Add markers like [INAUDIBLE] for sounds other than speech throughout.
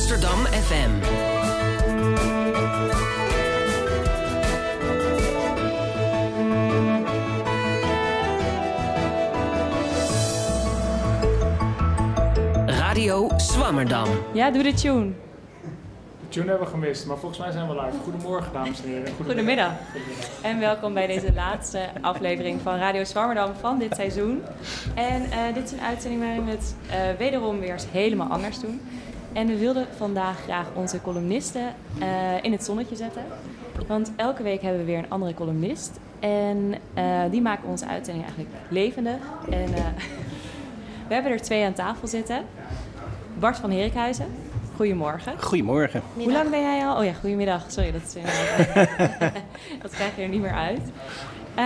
Amsterdam FM. Radio Swammerdam. Ja, doe de tune. Tune hebben we gemist, maar volgens mij zijn we live. Goedemorgen, dames en heren. Goedemiddag. En welkom bij deze laatste aflevering van Radio Zwammerdam van dit seizoen. En eh, dit is een uitzending waarin we het eh, wederom weer eens helemaal anders doen. En we wilden vandaag graag onze columnisten eh, in het zonnetje zetten. Want elke week hebben we weer een andere columnist. En eh, die maken onze uitzending eigenlijk levendig. En eh, [LAUGHS] we hebben er twee aan tafel zitten. Bart van Herikhuizen, goedemorgen. Goedemorgen. Hoe lang ben jij al? Oh ja, goedemiddag. Sorry, dat, is, [LAUGHS] dat krijg je er niet meer uit.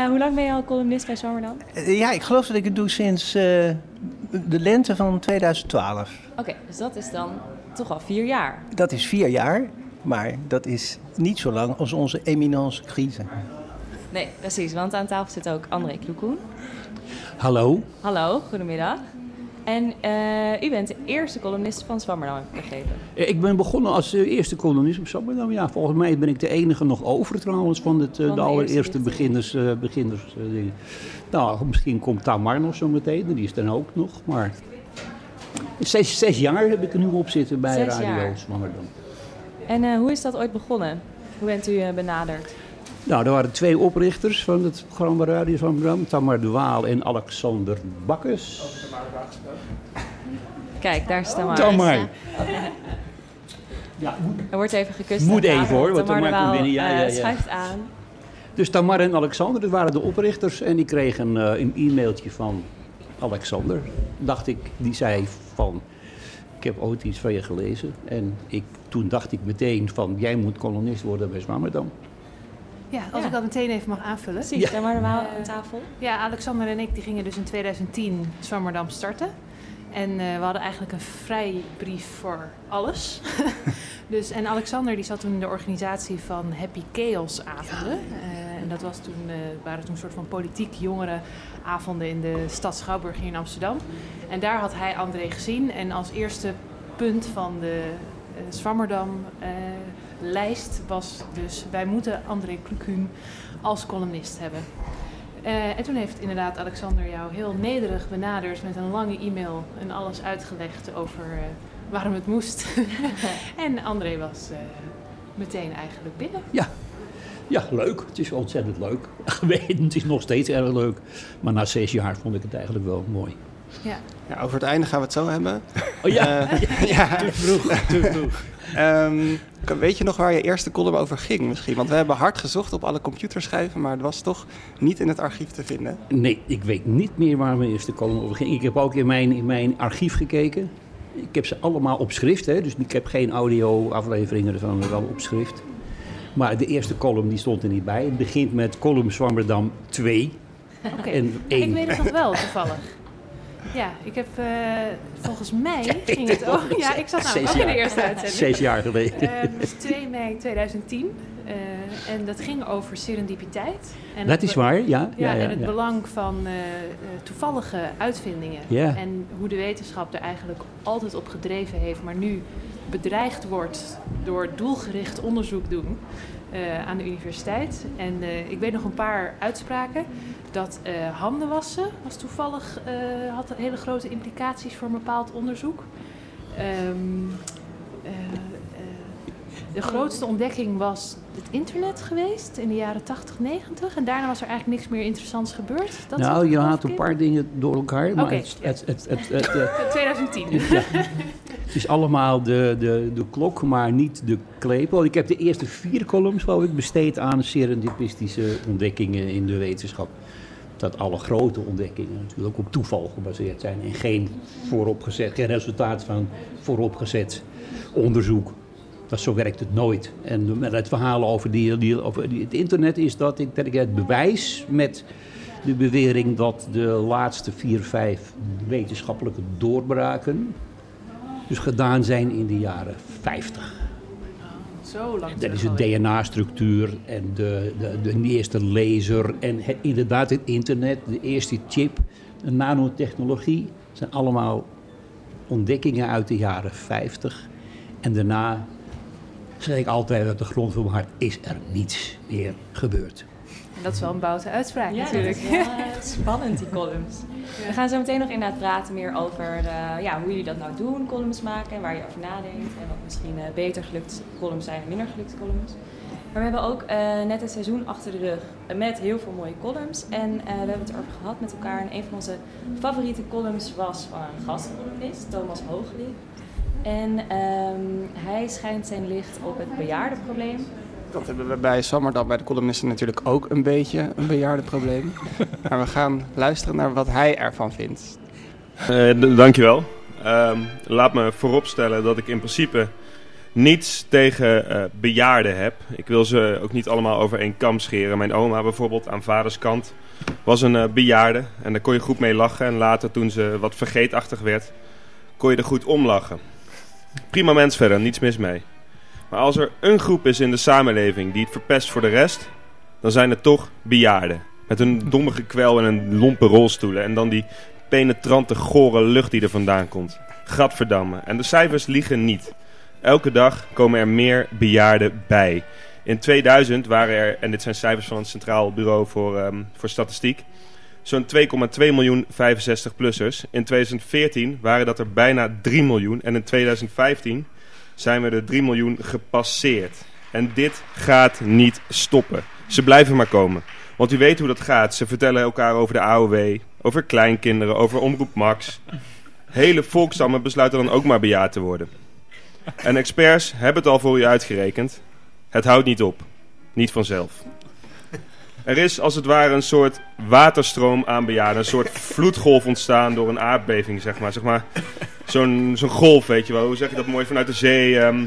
Hoe lang ben je al columnist bij Zwammerdam? Eh, Ja, ik geloof dat ik het doe sinds de lente van 2012. Oké, dus dat is dan toch al vier jaar. Dat is vier jaar, maar dat is niet zo lang als onze eminence crisis. Nee, precies, want aan tafel zit ook André Kloekoen. Hallo. Hallo, goedemiddag. En eh, u bent de eerste columnist van Zwammerdam, heb ik begrepen. Eh, Ik ben begonnen als eh, eerste kolonist op Zwammerdam. Ja, volgens mij ben ik de enige nog over trouwens van, het, eh, Van de, de allereerste eerste beginners. eh, beginners eh, nou, misschien komt Tamar nog zo meteen, die is dan ook nog. Maar zes, zes jaar heb ik er nu op zitten bij Zes Radio jaar. Zwammerdam. En eh, hoe is dat ooit begonnen? Hoe bent u eh, benaderd? Nou, er waren twee oprichters van het programma Radio Zwammerdam. Tamar de Waal en Alexander Bakkes. Kijk, daar is Tamar. Tamar. Ja, Er wordt even gekust. Moet tafel. even, hoor, want Tamar de Tamar komt binnen. Ja, eh, ja, ja. schuift aan. Dus Tamar en Alexander, dat waren de oprichters. En die kregen eh, een e-mailtje van Alexander. Dacht ik, die zei van, ik heb ooit iets van je gelezen. En ik, toen dacht ik meteen van, jij moet kolonist worden bij Zwammerdam. Ja, als Ja. ik dat meteen even mag aanvullen. Precies, de Waal Eh, aan tafel. Ja, Alexander en ik die gingen dus in 2010 Zwammerdam starten. En eh, we hadden eigenlijk een vrijbrief voor alles. [LAUGHS] dus, en Alexander die zat toen in de organisatie van Happy Chaos avonden. Eh, en dat was toen, eh, waren toen een soort van politiek jongere avonden in de stad Schouwburg hier in Amsterdam. En daar had hij André gezien. En als eerste punt van de eh Zwammerdam eh, was dus... wij moeten André Kloekhuun als columnist hebben. En toen heeft inderdaad Alexander jou heel nederig benaderd met een lange e-mail en alles uitgelegd over waarom het moest. [LAUGHS] [LAUGHS] en André was meteen eigenlijk binnen. Ja, leuk. Het is ontzettend leuk. [LAUGHS] het is nog steeds erg leuk. Maar na zes jaar vond ik het eigenlijk wel mooi. Ja. Ja, over het einde gaan we het zo hebben. Oh ja, [LAUGHS] Eh, [LAUGHS] ja. te vroeg, te vroeg. Ehm, weet je nog waar je eerste column over ging misschien? Want we hebben hard gezocht op alle computerschijven, maar het was toch niet in het archief te vinden. Nee, ik weet niet meer waar mijn eerste column over ging. Ik heb ook in mijn, in mijn archief gekeken. Ik heb ze allemaal op schrift, hè, dus ik heb geen audio-afleveringen ervan, maar wel op schrift. Maar de eerste column die stond er niet bij. Het begint met column Zwammerdam 2 Oké. en Ik 1. weet het nog wel toevallig. Ja, ik heb eh, volgens mij [LAUGHS] ging het ook. Ja, ik zat Zes ook in de jaar. eerste uitzending. Zes jaar geleden. Eh, dus 2 mei 2010. Eh, en dat ging over serendipiteit. En Dat is waar, ja. Ja, ja, ja, en het ja. belang van eh, toevallige uitvindingen. Ja. En hoe de wetenschap er eigenlijk altijd op gedreven heeft, maar nu bedreigd wordt door doelgericht onderzoek doen eh, aan de universiteit. En eh, ik weet nog een paar uitspraken. Dat eh, handen wassen was toevallig, had hele grote implicaties voor een bepaald onderzoek. Ehm, eh, eh, de grootste ontdekking was het internet geweest in de jaren 80, 90. En daarna was er eigenlijk niks meer interessants gebeurd. Dat nou, je haalt een paar dingen door elkaar. Maar het, het, het, het, het, [LAUGHS] eh, 2010. Ja. [LAUGHS] Het is allemaal de, de, de klok, maar niet de klepel. Ik heb de eerste vier columns geloof ik, besteed aan serendipistische ontdekkingen in de wetenschap. Dat alle grote ontdekkingen natuurlijk op toeval gebaseerd zijn en geen, vooropgezet, geen resultaat van vooropgezet onderzoek. Dat zo werkt het nooit. En met het verhaal over, die, die, over die, het internet is dat ik, dat ik het bewijs met de bewering dat de laatste vier, vijf wetenschappelijke doorbraken dus gedaan zijn in de jaren 50. Zo lang Dat is de. DNA-structuur en de, de, de eerste laser en het, inderdaad het internet, de eerste chip, de nanotechnologie. zijn allemaal ontdekkingen uit de jaren 50. En daarna zeg ik altijd uit de grond van mijn hart, is er niets meer gebeurd. Dat is wel een boute uitspraak Ja, natuurlijk. dat is wel [LAUGHS] eh, spannend, die columns. We gaan zo meteen nog inderdaad praten meer over eh, ja, hoe jullie dat nou doen, columns maken en waar je over nadenkt. En wat misschien eh, beter gelukte columns zijn en minder gelukte columns. Maar we hebben ook net een seizoen achter de rug met heel veel mooie columns. En we hebben het erover gehad met elkaar. En een van onze favoriete columns was van een gastcolumnist, Thomas Hooglied. En ehm, hij schijnt zijn licht op het bejaardenprobleem. Dat hebben we bij Swammerdam, bij de columnisten natuurlijk ook een beetje een bejaardenprobleem. [LAUGHS] maar we gaan luisteren naar wat hij ervan vindt. Eh, d- dankjewel. Ehm laat me vooropstellen dat ik in principe niets tegen eh, bejaarden heb. Ik wil ze ook niet allemaal over één kam scheren. Mijn oma bijvoorbeeld aan vaders kant was een eh, bejaarde. En daar kon je goed mee lachen. En later toen ze wat vergeetachtig werd, kon je er goed om lachen. Prima mens verder, niets mis mee. Maar als er een groep is in de samenleving die het verpest voor de rest, dan zijn het toch bejaarden. Met een domme gekwel en een lompe rolstoelen. En dan die penetrante, gore lucht die er vandaan komt. Gadverdamme. En de cijfers liegen niet. Elke dag komen er meer bejaarden bij. In 2000 waren er, en dit zijn cijfers van het Centraal Bureau voor, ehm, voor Statistiek, zo'n 2,2 miljoen 65-plussers. In 2014 waren dat er bijna 3 miljoen. En in 2015 zijn we de 3 miljoen gepasseerd. En dit gaat niet stoppen. Ze blijven maar komen. Want u weet hoe dat gaat. Ze vertellen elkaar over de AOW, over kleinkinderen, over Omroep Max. Hele volkstammen besluiten dan ook maar bejaard te worden. En experts hebben het al voor u uitgerekend. Het houdt niet op. Niet vanzelf. Er is als het ware een soort waterstroom aan bejaarden. Een soort vloedgolf ontstaan door een aardbeving, zeg maar. Zeg maar Zo'n zo'n golf, weet je wel. Hoe zeg je dat mooi vanuit de zee? ehm,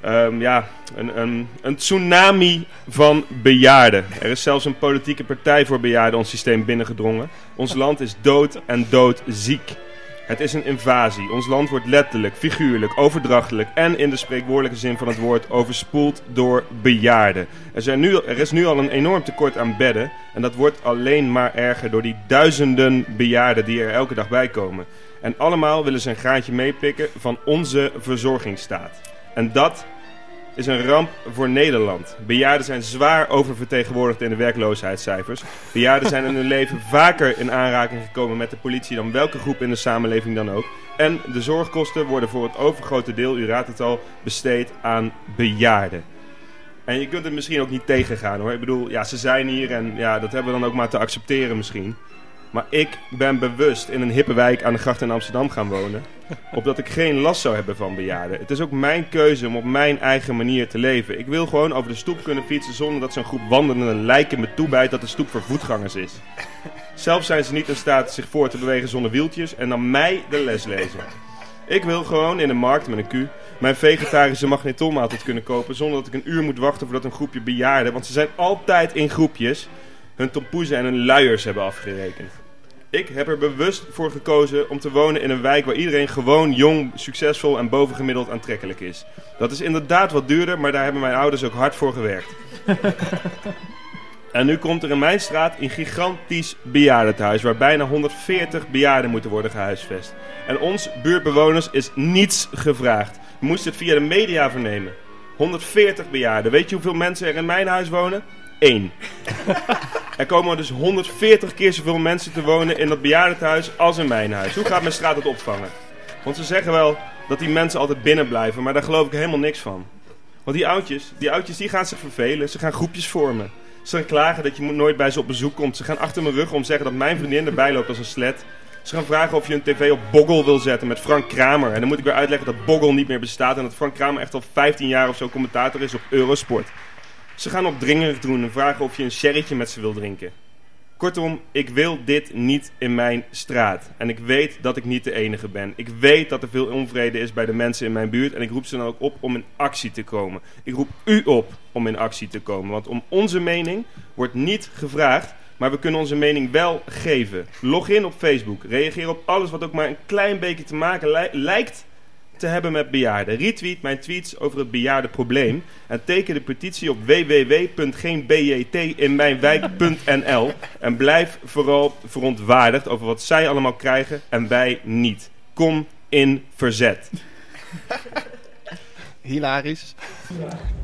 ehm, ja, een, een, een tsunami van bejaarden. Er is zelfs een politieke partij voor bejaarden ons systeem binnengedrongen. Ons land is dood en doodziek. Het is een invasie. Ons land wordt letterlijk, figuurlijk, overdrachtelijk en in de spreekwoordelijke zin van het woord overspoeld door bejaarden. Er, zijn nu, er is nu al een enorm tekort aan bedden en dat wordt alleen maar erger door die duizenden bejaarden die er elke dag bij komen. En allemaal willen ze een graantje meepikken van onze verzorgingsstaat. En dat is een ramp voor Nederland. Bejaarden zijn zwaar oververtegenwoordigd in de werkloosheidscijfers. Bejaarden zijn in hun leven [LAUGHS] vaker in aanraking gekomen met de politie dan welke groep in de samenleving dan ook. En de zorgkosten worden voor het overgrote deel, u raadt het al, besteed aan bejaarden. En je kunt het misschien ook niet tegengaan hoor. Ik bedoel, ja, ze zijn hier en ja, dat hebben we dan ook maar te accepteren misschien. Maar ik ben bewust in een hippe wijk aan de gracht in Amsterdam gaan wonen. [LAUGHS] Opdat ik geen last zou hebben van bejaarden. Het is ook mijn keuze om op mijn eigen manier te leven. Ik wil gewoon over de stoep kunnen fietsen zonder dat zo'n groep wandelende lijken me toebijt dat de stoep voor voetgangers is. Zelf zijn ze niet in staat zich voor te bewegen zonder wieltjes en dan mij de les lezen. Ik wil gewoon in de markt met een Q mijn vegetarische magnetronmaaltijd kunnen kopen zonder dat ik een uur moet wachten voordat een groepje bejaarden, want ze zijn altijd in groepjes, hun tompoezen en hun luiers hebben afgerekend. Ik heb er bewust voor gekozen om te wonen in een wijk waar iedereen gewoon jong, succesvol en bovengemiddeld aantrekkelijk is. Dat is inderdaad wat duurder, maar daar hebben mijn ouders ook hard voor gewerkt. [LAUGHS] En nu komt er in mijn straat een gigantisch bejaardentehuis waar bijna 140 bejaarden moeten worden gehuisvest. En ons buurtbewoners is niets gevraagd. We moesten het via de media vernemen. 140 bejaarden. Weet je hoeveel mensen er in mijn huis wonen? Er komen dus 140 keer zoveel mensen te wonen in dat bejaardentehuis als in mijn huis. Hoe gaat mijn straat het opvangen? Want ze zeggen wel dat die mensen altijd binnen blijven, maar daar geloof ik helemaal niks van. Want die oudjes, die oudjes die gaan zich vervelen. Ze gaan groepjes vormen. Ze gaan klagen dat je nooit bij ze op bezoek komt. Ze gaan achter mijn rug om zeggen dat mijn vriendin erbij loopt als een slet. Ze gaan vragen of je een tv op Boggel wil zetten met Frank Kramer. En dan moet ik weer uitleggen dat Boggel niet meer bestaat. En dat Frank Kramer echt al 15 jaar of zo commentator is op Eurosport. Ze gaan opdringerig doen en vragen of je een sherrytje met ze wil drinken. Kortom, ik wil dit niet in mijn straat. En ik weet dat ik niet de enige ben. Ik weet dat er veel onvrede is bij de mensen in mijn buurt. En ik roep ze dan ook op om in actie te komen. Ik roep u op om in actie te komen. Want om onze mening wordt niet gevraagd. Maar we kunnen onze mening wel geven. Log in op Facebook. Reageer op alles wat ook maar een klein beetje te maken li- lijkt te hebben met bejaarden. Retweet mijn tweets over het bejaardenprobleem. En teken de petitie op www.geenbjtinmijnwijk.nl. En blijf vooral verontwaardigd over wat zij allemaal krijgen en wij niet. Kom in verzet. Hilarisch.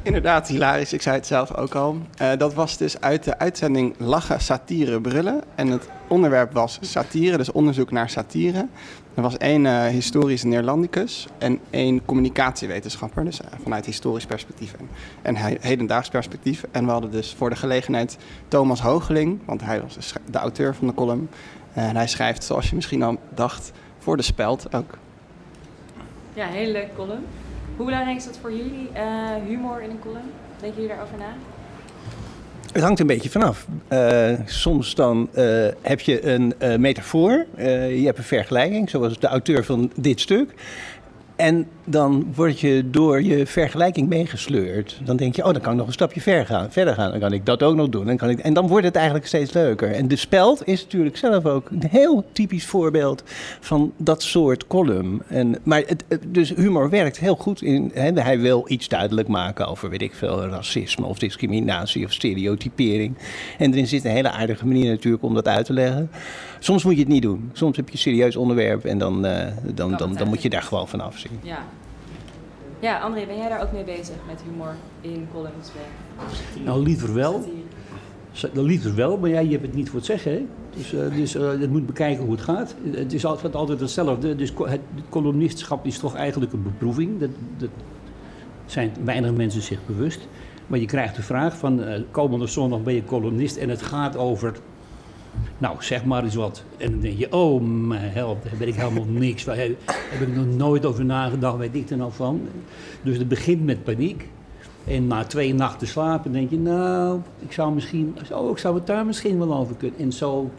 Inderdaad, hilarisch. Ik zei het zelf ook al. Eh, dat was dus uit de uitzending Lachen, Satire, Brullen. En het onderwerp was satire, dus onderzoek naar satire. Er was één eh, historisch Neerlandicus en één communicatiewetenschapper. Dus eh, vanuit historisch perspectief en, en he- hedendaags perspectief. En we hadden dus voor de gelegenheid Thomas Hoogeling, want hij was de auteur van de column. En hij schrijft, zoals je misschien al dacht, voor de speld ook. Ja, hele column. Hoe belangrijk is dat voor jullie, eh, humor in een column? Denken jullie daarover na? Het hangt een beetje vanaf. Eh, soms dan eh, heb je een metafoor, je hebt een vergelijking, zoals de auteur van dit stuk. En dan word je door je vergelijking meegesleurd. Dan denk je, oh, dan kan ik nog een stapje ver gaan, verder gaan. Dan kan ik dat ook nog doen. Dan kan ik, en dan wordt het eigenlijk steeds leuker. En de speld is natuurlijk zelf ook een heel typisch voorbeeld van dat soort column. En, maar het, dus humor werkt heel goed in. Hè, hij wil iets duidelijk maken over, weet ik veel, racisme of discriminatie of stereotypering. En erin zit een hele aardige manier natuurlijk om dat uit te leggen. Soms moet je het niet doen. Soms heb je een serieus onderwerp en dan, eh, dan, dan, dan moet je daar gewoon van afzien. Ja. Ja, André, ben jij daar ook mee bezig met humor in columns? Nou, liever wel. Nou, Liever wel, maar ja, je hebt het niet voor het zeggen. Hè? Dus, eh dus eh, je moet bekijken hoe het gaat. Het is altijd, altijd hetzelfde. Dus co- het columnistschap is toch eigenlijk een beproeving. Dat, dat zijn weinig mensen zich bewust. Maar je krijgt de vraag van eh, komende zondag ben je columnist en het gaat over, nou zeg maar eens wat. En dan denk je, oh mijn help, daar ben ik helemaal [LAUGHS] niks van. Heb, heb ik nog nooit over nagedacht, weet ik er nou van. Dus het begint met paniek. En na twee nachten slapen denk je, nou, ik zou misschien, oh, ik zou het daar misschien wel over kunnen. En zo,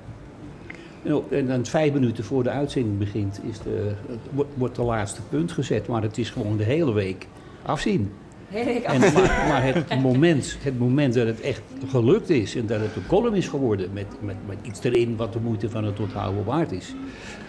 nou, en dan vijf minuten voor de uitzending begint, is de, wordt, wordt de laatste punt gezet. Maar het is gewoon de hele week afzien. En, maar het, moment, het moment dat het echt gelukt is en dat het een column is geworden met, met, met iets erin wat de moeite van het onthouden waard is.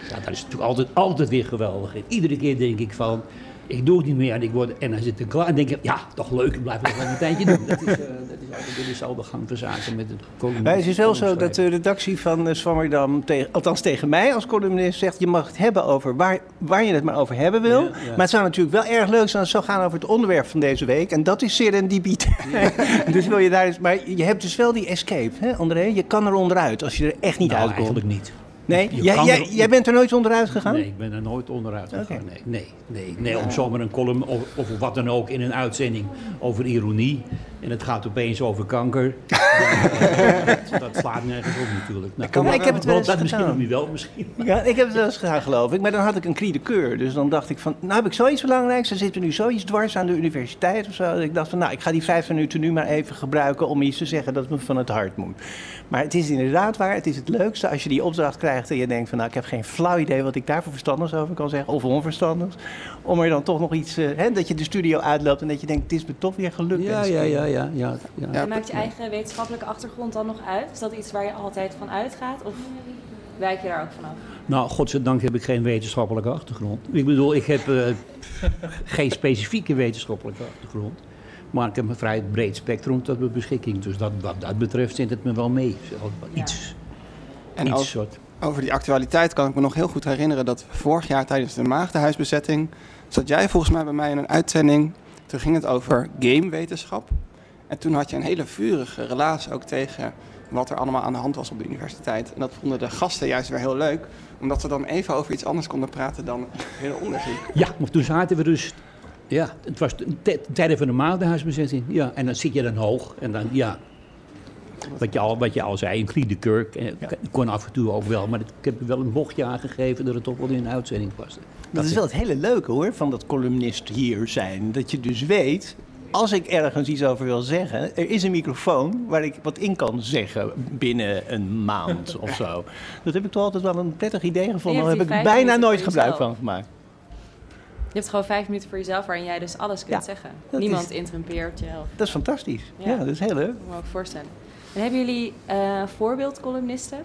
Ja, dat is natuurlijk altijd, altijd weer geweldig. En iedere keer denk ik van, ik doe het niet meer en, ik word, en dan zit ik klaar en denk ik, ja, toch leuk, ik blijf nog wel een tijdje doen. Dat is, eh, dat is altijd dit is al de gang van zaken met het column. Maar het is wel zo dat columnschrijven. de redactie van uh, Swammerdam, tegen, althans tegen mij als columnist, zegt... je mag het hebben over waar, waar je het maar over hebben wil. Ja, ja. Maar het zou natuurlijk wel erg leuk zijn als het zou gaan over het onderwerp van deze week. En dat is serendipiteit. [LAUGHS] dus wil je daar eens... Maar je hebt dus wel die escape, hè André? Je kan er onderuit als je er echt niet nou, uitkomt. eigenlijk niet. Nee? Jij, jij, jij bent er nooit onderuit gegaan? Nee, ik ben er nooit onderuit gegaan. Nee, nee, nee, nee, om zomaar een column of, of wat dan ook in een uitzending over ironie. En het gaat opeens over kanker. [LAUGHS] Dat, dat slaat nergens op natuurlijk. Nou, kan- ik heb het wel eens dat misschien nog niet wel, misschien. Ja, ik heb het wel eens gedaan, geloof ik. Maar dan had ik een cri de keur. Dus dan dacht ik van, nou heb ik zoiets belangrijks. Er zit er nu zoiets dwars aan de universiteit of zo. Dat ik dacht van, nou, ik ga die vijf minuten nu maar even gebruiken om iets te zeggen dat me van het hart moet. Maar het is inderdaad waar. Het is het leukste als je die opdracht krijgt en je denkt van, nou, ik heb geen flauw idee wat ik daar voor verstandigs over kan zeggen. Of onverstandigs. Om er dan toch nog iets, eh, hè, dat je de studio uitloopt en dat je denkt, het is me toch weer gelukt. Ja, ja, ja, ja, ja, ja. Ja, En maakt je eigen wetenschappelijke achtergrond dan nog uit? Is dat iets waar je altijd van uitgaat? Of wijk je daar ook vanaf? Nou, godzijdank heb ik geen wetenschappelijke achtergrond. Ik bedoel, ik heb eh, geen specifieke wetenschappelijke achtergrond. Maar ik heb een vrij breed spectrum tot mijn beschikking. Dus dat, wat dat betreft zit het me wel mee. Iets, En iets over, soort. over die actualiteit kan ik me nog heel goed herinneren dat vorig jaar tijdens de Maagdenhuisbezetting zat jij volgens mij bij mij in een uitzending. Toen ging het over gamewetenschap. En toen had je een hele vurige relatie ook tegen wat er allemaal aan de hand was op de universiteit. En dat vonden de gasten juist weer heel leuk, omdat ze dan even over iets anders konden praten dan hun onderzoek. Ja, maar toen zaten we dus... Ja, het was tijden van de maandenhuisbezetting. Ja, en dan zit je dan hoog. En dan, ja... Wat je al, wat je al zei, een Griede Kurk. eh, kon af en toe ook wel. Maar ik heb wel een bochtje aangegeven dat het toch wel in een uitzending was. Dat is wel het hele leuke hoor, van dat columnist hier zijn. Dat je dus weet, als ik ergens iets over wil zeggen, er is een microfoon waar ik wat in kan zeggen binnen een maand [LAUGHS] of zo. Dat heb ik toch altijd wel een prettig idee gevonden. En Daar heb ik bijna nooit gebruik van gemaakt. Je hebt gewoon vijf minuten voor jezelf waarin jij dus alles kunt Ja, zeggen. dat Niemand is- interrumpeert je. Of, Dat is fantastisch. Ja. Ja, dat is heel leuk. ik me ook voorstellen. En hebben jullie eh voorbeeldcolumnisten?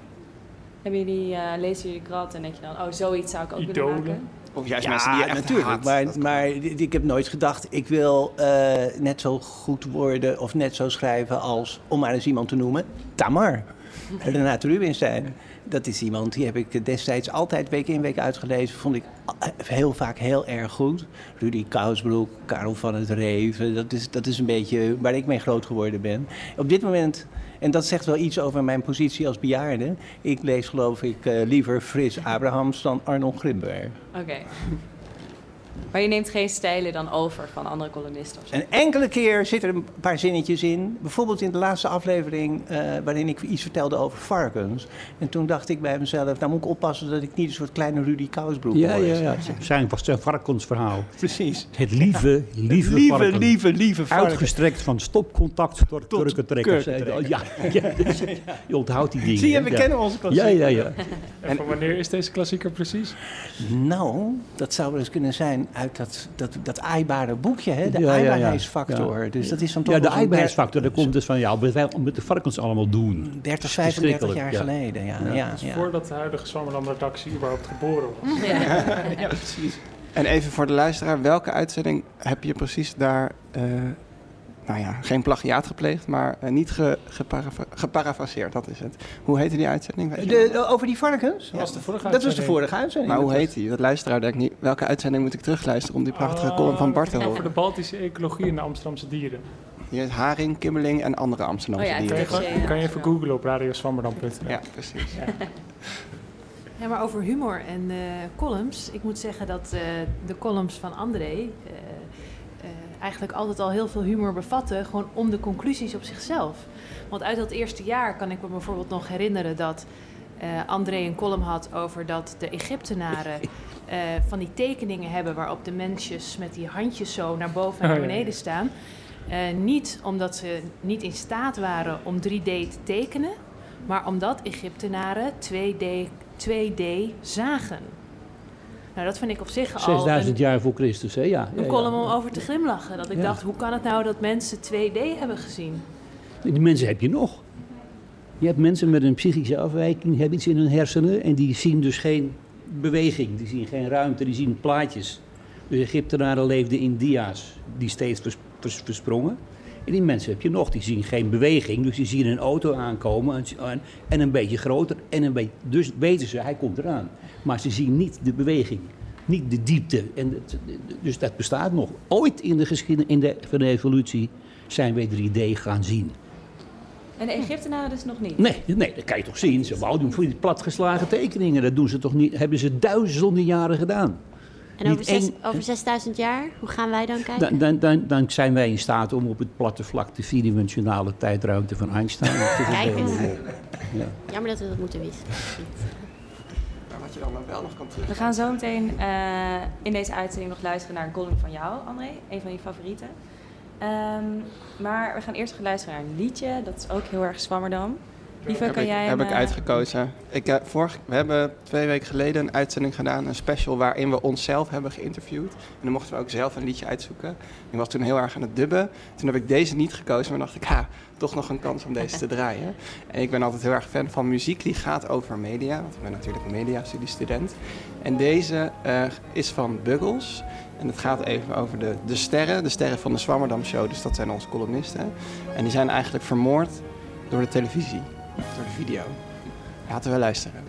Hebben jullie, eh, lezen jullie krant en denk je dan, oh, zoiets zou ik ook willen maken? Of juist mensen die je Ja, echt natuurlijk. haat. Maar, maar ik heb nooit gedacht, ik wil eh, net zo goed worden of net zo schrijven als, om maar eens iemand te noemen, Tamar. [LAUGHS] Renate Rubinstein, dat is iemand die heb ik destijds altijd week in week uitgelezen. Vond ik heel vaak heel erg goed. Rudy Kousbroek, Karel van het Reven, dat is, dat is een beetje waar ik mee groot geworden ben. Op dit moment, en dat zegt wel iets over mijn positie als bejaarde. Ik lees geloof ik eh, liever Frits Abrahams dan Arnold Grimberg. Oké. Maar je neemt geen stijlen dan over van andere columnisten of zo? Een enkele keer zitten er een paar zinnetjes in. Bijvoorbeeld in de laatste aflevering eh, waarin ik iets vertelde over varkens. En toen dacht ik bij mezelf, nou moet ik oppassen dat ik niet een soort kleine Rudy Kousbroek Ja, word. ja, ja. Zijn, zijn varkensverhaal. [LAUGHS] Precies. Het lieve, lieve, lieve, varken. lieve, lieve varken. Uitgestrekt van stopcontact tot, Tot kurkentrekkers. kurkentrekkers. Ja, ja, je onthoudt die dingen. Zie je, we ja. kennen onze Ja, klassieker. ja, ja. En van wanneer is deze klassieker precies? Nou, dat zou wel eens kunnen zijn uit dat, dat, dat aaibare boekje, hè? de Ja, ja, ja. aaibaarheidsfactor. Dus dat is dan toch Ja, de aaibaarheidsfactor, dat komt dus van ja, wat wij met de varkens allemaal doen. 30, 35 jaar geleden. Ja, ja. Ja, Dus voordat de huidige Zwammerdam-redactie überhaupt geboren was. ja, precies. En even voor de luisteraar, welke uitzending heb je precies daar, eh, nou ja, geen plagiaat gepleegd, maar eh, niet ge, geparafra- geparafraseerd, dat is het. Hoe heette die uitzending? Weet De, over die varkens? Dat was de vorige Dat was de uitzending. vorige uitzending. maar hoe heet die? Dat luisteraar denkt niet, welke uitzending moet ik terugluisteren om die prachtige Oh, column van Bart te Over horen? de Baltische ecologie en de Amsterdamse dieren. Hier is Haring, Kimmeling en andere Amsterdamse Oh ja, Kan je, dieren. Kan je even googlen op radioswammerdam.nl. Ja, precies. Ja, maar over humor en eh, columns. Ik moet zeggen dat eh, de columns van André eigenlijk altijd al heel veel humor bevatten. Gewoon om de conclusies op zichzelf. Want uit dat eerste jaar kan ik me bijvoorbeeld nog herinneren dat eh, André een column had over dat de Egyptenaren [LAUGHS] eh, van die tekeningen hebben waarop de mensjes met die handjes zo naar boven en naar Oh, ja. beneden staan. Eh, niet omdat ze niet in staat waren om 3D te tekenen, maar omdat Egyptenaren 2D, 2D zagen. Nou, dat vind ik op zich al 6000 een, jaar voor Christus, hè? Ja. een ja, column om over te glimlachen. Dat ik Ja. dacht, hoe kan het nou dat mensen 2D hebben gezien? Die mensen heb je nog. Je hebt mensen met een psychische afwijking, hebben iets in hun hersenen en die zien dus geen beweging, die zien geen ruimte, die zien plaatjes. De Egyptenaren leefden in dia's die steeds vers- vers- versprongen. En die mensen heb je nog, die zien geen beweging, dus die zien een auto aankomen en, en, en een beetje groter en een beetje. Dus weten ze, hij komt eraan. Maar ze zien niet de beweging, niet de diepte. En het- dus dat bestaat nog. Ooit in de geschiedenis in de, van de evolutie zijn we 3D gaan zien. En de Egyptenaren dus nog niet? Nee, nee, dat kan je toch zien. Ze bouwden voor die platgeslagen tekeningen. Dat doen ze toch niet. Hebben ze duizenden jaren gedaan. En over, zes, één- over 6000 jaar, hoe gaan wij dan kijken? Dan, dan, dan, dan zijn wij in staat om op het platte vlak de vierdimensionale tijdruimte van Einstein te Kijk eens. verdelen. Ja. Jammer dat we dat moeten wisten. Maar wat je dan wel nog kan terug... We gaan zo meteen eh, in deze uitzending nog luisteren naar een column van jou, André. Een van je favorieten. Ehm, maar we gaan eerst gaan luisteren naar een liedje. Dat is ook heel erg Zwammerdam. Lieve, heb kan ik, jij heb ik eh, uitgekozen. Ik, eh, vorig, we hebben twee weken geleden een uitzending gedaan, een special waarin we onszelf hebben geïnterviewd. En dan mochten we ook zelf een liedje uitzoeken. Ik was toen heel erg aan het dubben. Toen heb ik deze niet gekozen, maar dacht ik, ha, toch nog een kans om deze te [LAUGHS] draaien. En ik ben altijd heel erg fan van muziek die gaat over media, want ik ben natuurlijk een mediastudiestudent. En deze eh, is van Buggles. En het gaat even over de, de sterren, de sterren van de Swammerdam Show. Dus dat zijn onze columnisten. En die zijn eigenlijk vermoord door de televisie, door de video. Laten we luisteren.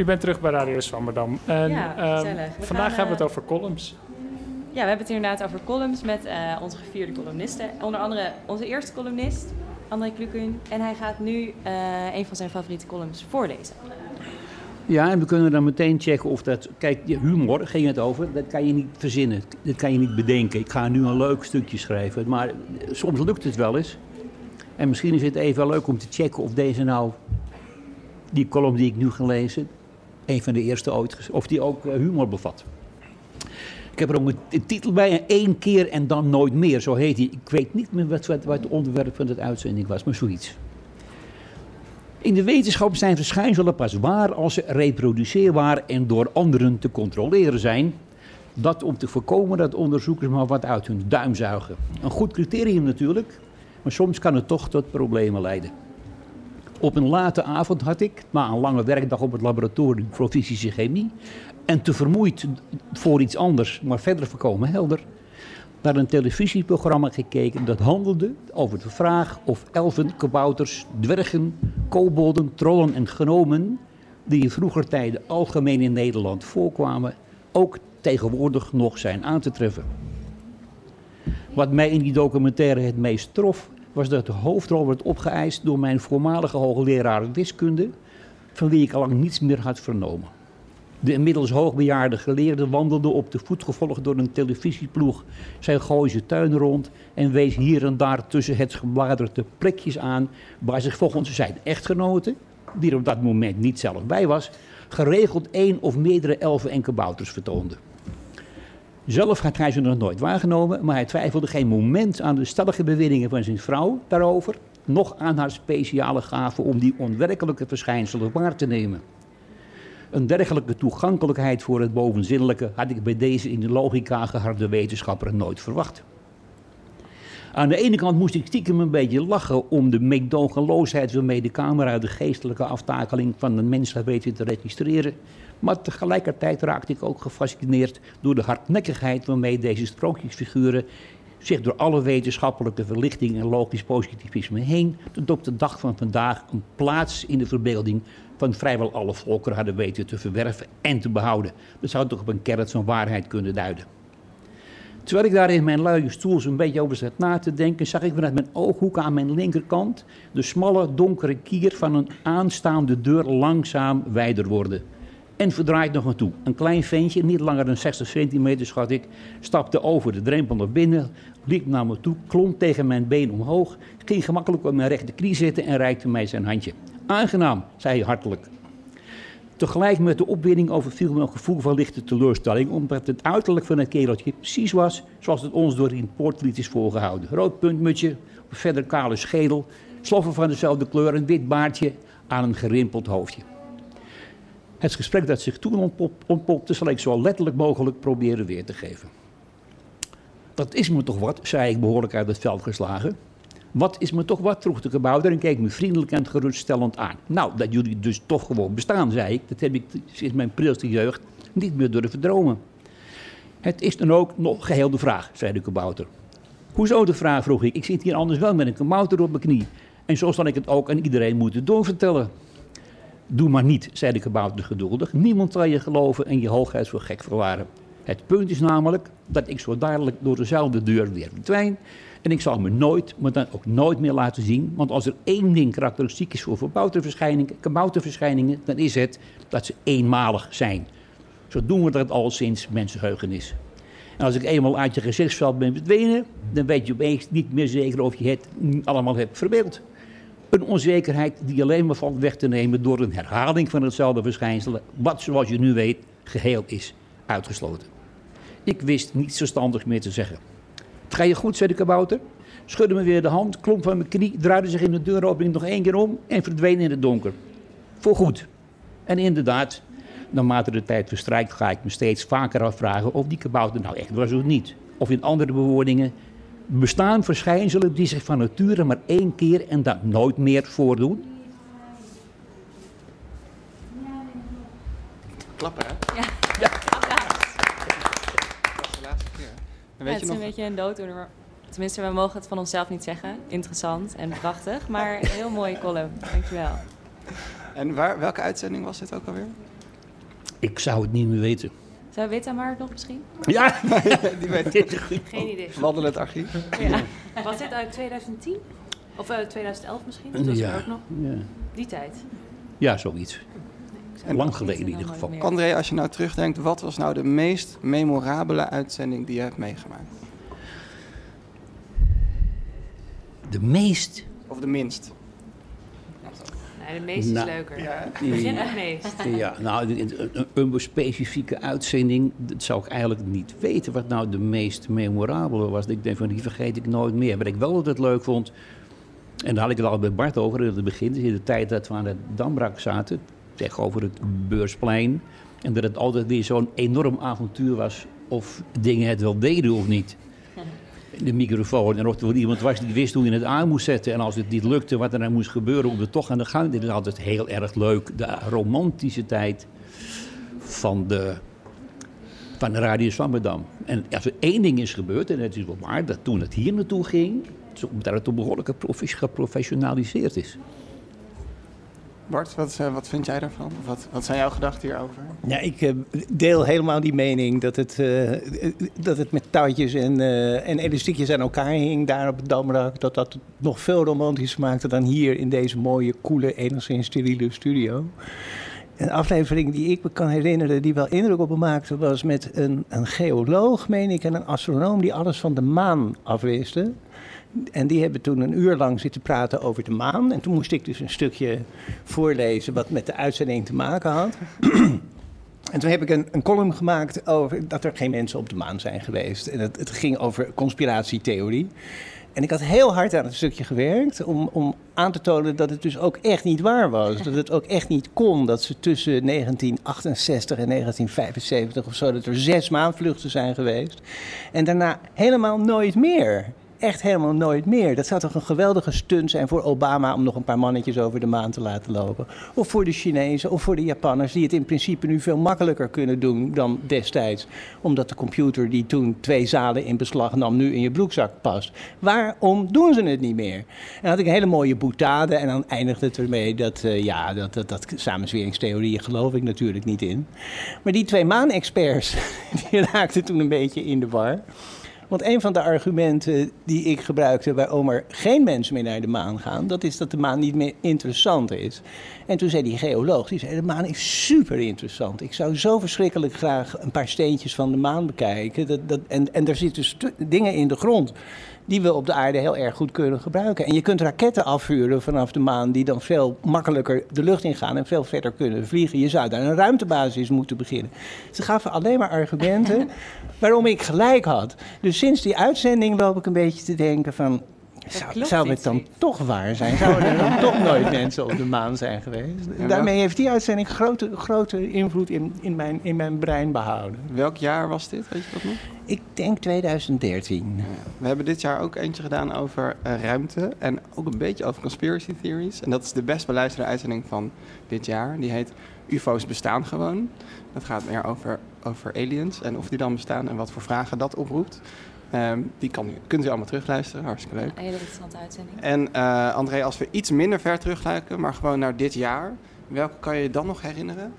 U bent terug bij Radio Swammerdam. En Ja, ehm. We vandaag gaan, hebben we het eh, over columns. Ja, we hebben het inderdaad over columns met eh, onze gevierde columnisten. Onder andere onze eerste columnist, André Klukun. En hij gaat nu eh, een van zijn favoriete columns voorlezen. Ja, en we kunnen dan meteen checken of dat... Kijk, je humor ging het over. Dat kan je niet verzinnen. Dat kan je niet bedenken. Ik ga nu een leuk stukje schrijven. Maar soms lukt het wel eens. En misschien is het even leuk om te checken of deze nou... Die column die ik nu ga lezen... Een van de eerste ooit... Of die ook eh, humor bevat. Ik heb er ook een titel bij. één keer en dan nooit meer. Zo heet hij. Ik weet niet meer wat, wat, het onderwerp van de uitzending was. Maar zoiets. In de wetenschap zijn verschijnselen pas waar als ze reproduceerbaar en door anderen te controleren zijn. Dat om te voorkomen dat onderzoekers maar wat uit hun duim zuigen. Een goed criterium natuurlijk, maar soms kan het toch tot problemen leiden. Op een late avond had ik, na een lange werkdag op het laboratorium voor fysische chemie, en te vermoeid voor iets anders, maar verder voorkomen helder, naar een televisieprogramma gekeken dat handelde over de vraag of elfen, kabouters, dwergen, kobolden, trollen en gnomen, die in vroeger tijden algemeen in Nederland voorkwamen, ook tegenwoordig nog zijn aan te treffen. Wat mij in die documentaire het meest trof, was dat de hoofdrol werd opgeëist door mijn voormalige hoogleraar wiskunde, van wie ik al lang niets meer had vernomen. De inmiddels hoogbejaarde geleerde wandelde op de voet gevolgd door een televisieploeg zijn Gooise tuin rond en wees hier en daar tussen het gebladerte plekjes aan waar zich volgens zijn echtgenote, die er op dat moment niet zelf bij was, geregeld één of meerdere elfen en kabouters vertoonde. Zelf had hij ze nog nooit waargenomen, maar hij twijfelde geen moment aan de stellige beweringen van zijn vrouw daarover, noch aan haar speciale gave om die onwerkelijke verschijnselen waar te nemen. Een dergelijke toegankelijkheid voor het bovenzinnelijke had ik bij deze in de logica geharde wetenschapper nooit verwacht. Aan de ene kant moest ik stiekem een beetje lachen om de meedogenloosheid waarmee de camera de geestelijke aftakeling van een mens had weten te registreren. Maar tegelijkertijd raakte ik ook gefascineerd door de hardnekkigheid waarmee deze sprookjesfiguren zich door alle wetenschappelijke verlichting en logisch positivisme heen tot op de dag van vandaag een plaats in de verbeelding van vrijwel alle volkeren hadden weten te verwerven en te behouden. Dat zou toch op een kern van waarheid kunnen duiden. Terwijl ik daar in mijn luie stoel zo'n beetje over zat na te denken, zag ik vanuit mijn ooghoek aan mijn linkerkant de smalle, donkere kier van een aanstaande deur langzaam wijder worden. En verdraait nog een toe. Een klein ventje, niet langer dan 60 centimeter schat ik, stapte over de drempel naar binnen, liep naar me toe, klom tegen mijn been omhoog, ging gemakkelijk op mijn rechterknie zitten en reikte mij zijn handje. Aangenaam, zei hij hartelijk. Tegelijk met de opwinding overviel me een gevoel van lichte teleurstelling, omdat het uiterlijk van het kereltje precies was zoals het ons door in Poortlied is voorgehouden. Rood puntmutje, verder kale schedel, sloffen van dezelfde kleur, een wit baardje aan een gerimpeld hoofdje. Het gesprek dat zich toen ontpop- ontpopte, zal ik zo letterlijk mogelijk proberen weer te geven. Dat is me toch wat, zei ik behoorlijk uit het veld geslagen. Wat is me toch wat, vroeg de kabouter en keek me vriendelijk en geruststellend aan. Nou, dat jullie dus toch gewoon bestaan, zei ik. Dat heb ik sinds mijn prilste jeugd niet meer durven dromen. Het is dan ook nog geheel de vraag, zei de kabouter. Hoezo de vraag, vroeg ik. Ik zit hier anders wel met een kabouter op mijn knie. En zo zal ik het ook aan iedereen moeten doorvertellen. Doe maar niet, zei de kabouter geduldig. Niemand zal je geloven en je hoogheid voor gek verwaren. Het punt is namelijk dat ik zo dadelijk door dezelfde deur weer verdwijn. En ik zal me nooit, maar dan ook nooit meer laten zien. Want als er één ding karakteristiek is voor kabouterverschijningen, kabouterverschijningen, dan is het dat ze eenmalig zijn. Zo doen we dat al sinds mensenheugenis. En als ik eenmaal uit je gezichtsveld ben verdwenen, dan weet je opeens niet meer zeker of je het allemaal hebt verbeeld. Een onzekerheid die alleen maar valt weg te nemen door een herhaling van hetzelfde verschijnsel, wat zoals je nu weet geheel is uitgesloten. Ik wist niets verstandigs meer te zeggen. Het ga je goed, zei de kabouter. Schudde me weer de hand, klom van mijn knie, draaide zich in de deuropening nog één keer om en verdween in het donker. Voorgoed. En inderdaad, naarmate de tijd verstrijkt ga ik me steeds vaker afvragen of die kabouter nou echt was of niet. Of in andere bewoordingen, bestaan verschijnselen die zich van nature maar één keer en dan nooit meer voordoen? Klappen, hè? Ja. Dat is de laatste keer. En Ja, weet het is nog... een beetje een dooddoener. maar- Tenminste, we mogen het van onszelf niet zeggen. Interessant en prachtig, maar een heel mooie column. Dankjewel. En waar, welke uitzending was dit ook alweer? Ik zou het niet meer weten. Zou Wita maar nog misschien? Ja, [LAUGHS] Die weet Geen idee. Wandelend archief. Ja. Was dit uit 2010? Of uit 2011 misschien? Dat was ja. ook nog. Ja. Die tijd. ja, zoiets. zou Lang het geleden in ieder geval. André, als je nou terugdenkt, wat was nou de meest memorabele uitzending die je hebt meegemaakt? De meest... Of de minst? Nee, de meest is Nou, leuker. Ja. Begin met meest. Ja, nou, een, een, een specifieke uitzending, dat zou ik eigenlijk niet weten wat nou de meest memorabele was. Ik denk van, die vergeet ik nooit meer. Wat ik wel altijd leuk vond, en daar had ik het al bij Bart over in het begin, dus in de tijd dat we aan het Dambrak zaten, tegenover het Beursplein, en dat het altijd weer zo'n enorm avontuur was of dingen het wel deden of niet. De microfoon. En of er iemand was die wist hoe je het aan moest zetten. En als het niet lukte, wat er dan moest gebeuren om het toch aan de gang. Dit is altijd heel erg leuk. De romantische tijd van de, van de Radio Zwammerdam. En als er één ding is gebeurd, en het is wel waar, dat toen het hier naartoe ging, dat het behoorlijk geprofe- geprofessionaliseerd is. Bart, wat, eh, wat vind jij daarvan? Wat, wat zijn jouw gedachten hierover? Ja, ik eh, deel helemaal die mening dat het, eh, dat het met touwtjes en, en elastiekjes aan elkaar hing daar op het Damrak. Dat dat nog veel romantischer maakte dan hier in deze mooie, koele, enigszins steriele studio. Een aflevering die ik me kan herinneren, die wel indruk op me maakte, was met een, een geoloog, meen ik, en een astronoom die alles van de maan afwisten. En die hebben toen een uur lang zitten praten over de maan. En toen moest ik dus een stukje voorlezen wat met de uitzending te maken had. [CLEARS THROAT] En toen heb ik een, een column gemaakt over dat er geen mensen op de maan zijn geweest. En het, het ging over conspiratietheorie. En ik had heel hard aan het stukje gewerkt om, om aan te tonen dat het dus ook echt niet waar was. Dat het ook echt niet kon dat ze tussen 1968 en 1975 of zo, dat er zes maanvluchten zijn geweest. En daarna helemaal nooit meer. Echt helemaal nooit meer. Dat zou toch een geweldige stunt zijn voor Obama om nog een paar mannetjes over de maan te laten lopen. Of voor de Chinezen of voor de Japanners, die het in principe nu veel makkelijker kunnen doen dan destijds. Omdat de computer die toen twee zalen in beslag nam, nu in je broekzak past. Waarom doen ze het niet meer? En dan had ik een hele mooie boetade en dan eindigde het ermee dat, eh, ja, dat, dat, dat samenzweringstheorieën geloof ik natuurlijk niet in. Maar die twee maanexperts, [LAUGHS] die raakten toen een beetje in de war. Want een van de argumenten die ik gebruikte waarom er geen mensen meer naar de maan gaan, dat is dat de maan niet meer interessant is. En toen zei die geoloog, die zei de maan is super interessant. Ik zou zo verschrikkelijk graag een paar steentjes van de maan bekijken. Dat, dat, en, en er zitten dingen in de grond die we op de aarde heel erg goed kunnen gebruiken. En je kunt raketten afvuren vanaf de maan die dan veel makkelijker de lucht ingaan en veel verder kunnen vliegen. Je zou daar een ruimtebasis moeten beginnen. Ze gaven alleen maar argumenten [LAUGHS] waarom ik gelijk had. Dus sinds die uitzending loop ik een beetje te denken van... Zou, het dan niet. toch waar zijn? Zouden er dan toch nooit mensen op de maan zijn geweest? Daarmee heeft die uitzending grote, grote invloed in, in, mijn, in mijn brein behouden. Welk jaar was dit? Weet je dat nog? Ik denk 2013. We hebben dit jaar ook eentje gedaan over eh, ruimte en ook een beetje over conspiracy theories. En dat is de best beluisterde uitzending van dit jaar. Die heet UFO's bestaan gewoon. Dat gaat meer over, over aliens en of die dan bestaan en wat voor vragen dat oproept. Ehm, die kan, u- kunt u allemaal terugluisteren, hartstikke leuk. Een hele interessante uitzending. En eh, André, als we iets minder ver terugluiken, maar gewoon naar dit jaar, welke kan je je dan nog herinneren?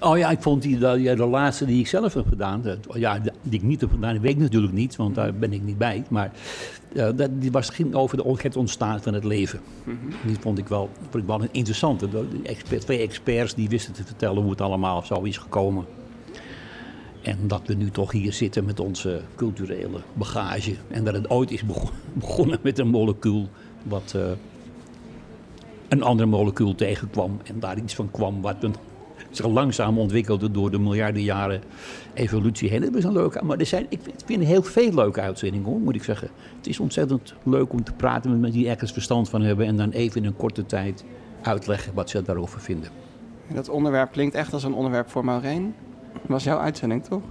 Oh ja, ik vond die, de, ja, de laatste die ik zelf heb gedaan, dat, ja, die ik niet heb gedaan, weet ik natuurlijk niet, want daar ben ik niet bij. Maar eh, dat, die was, ging over de, het ontstaan van het leven. Die vond ik wel, vond ik wel een interessante. De de expert, twee experts die wisten te vertellen hoe het allemaal zo is gekomen. En dat we nu toch hier zitten met onze culturele bagage. En dat het ooit is bego- [LAUGHS] begonnen met een molecuul wat eh, een ander molecuul tegenkwam. En daar iets van kwam wat een, zich langzaam ontwikkelde door de miljarden jaren evolutie heen. Dat is een leuke, maar er zijn, ik vind- ik vind heel veel leuke uitzendingen hoor, moet ik zeggen. Het is ontzettend leuk om te praten met mensen die ergens verstand van hebben. En dan even in een korte tijd uitleggen wat ze daarover vinden. Dat onderwerp klinkt echt als een onderwerp voor Maureen. Was jouw uitzending, toch?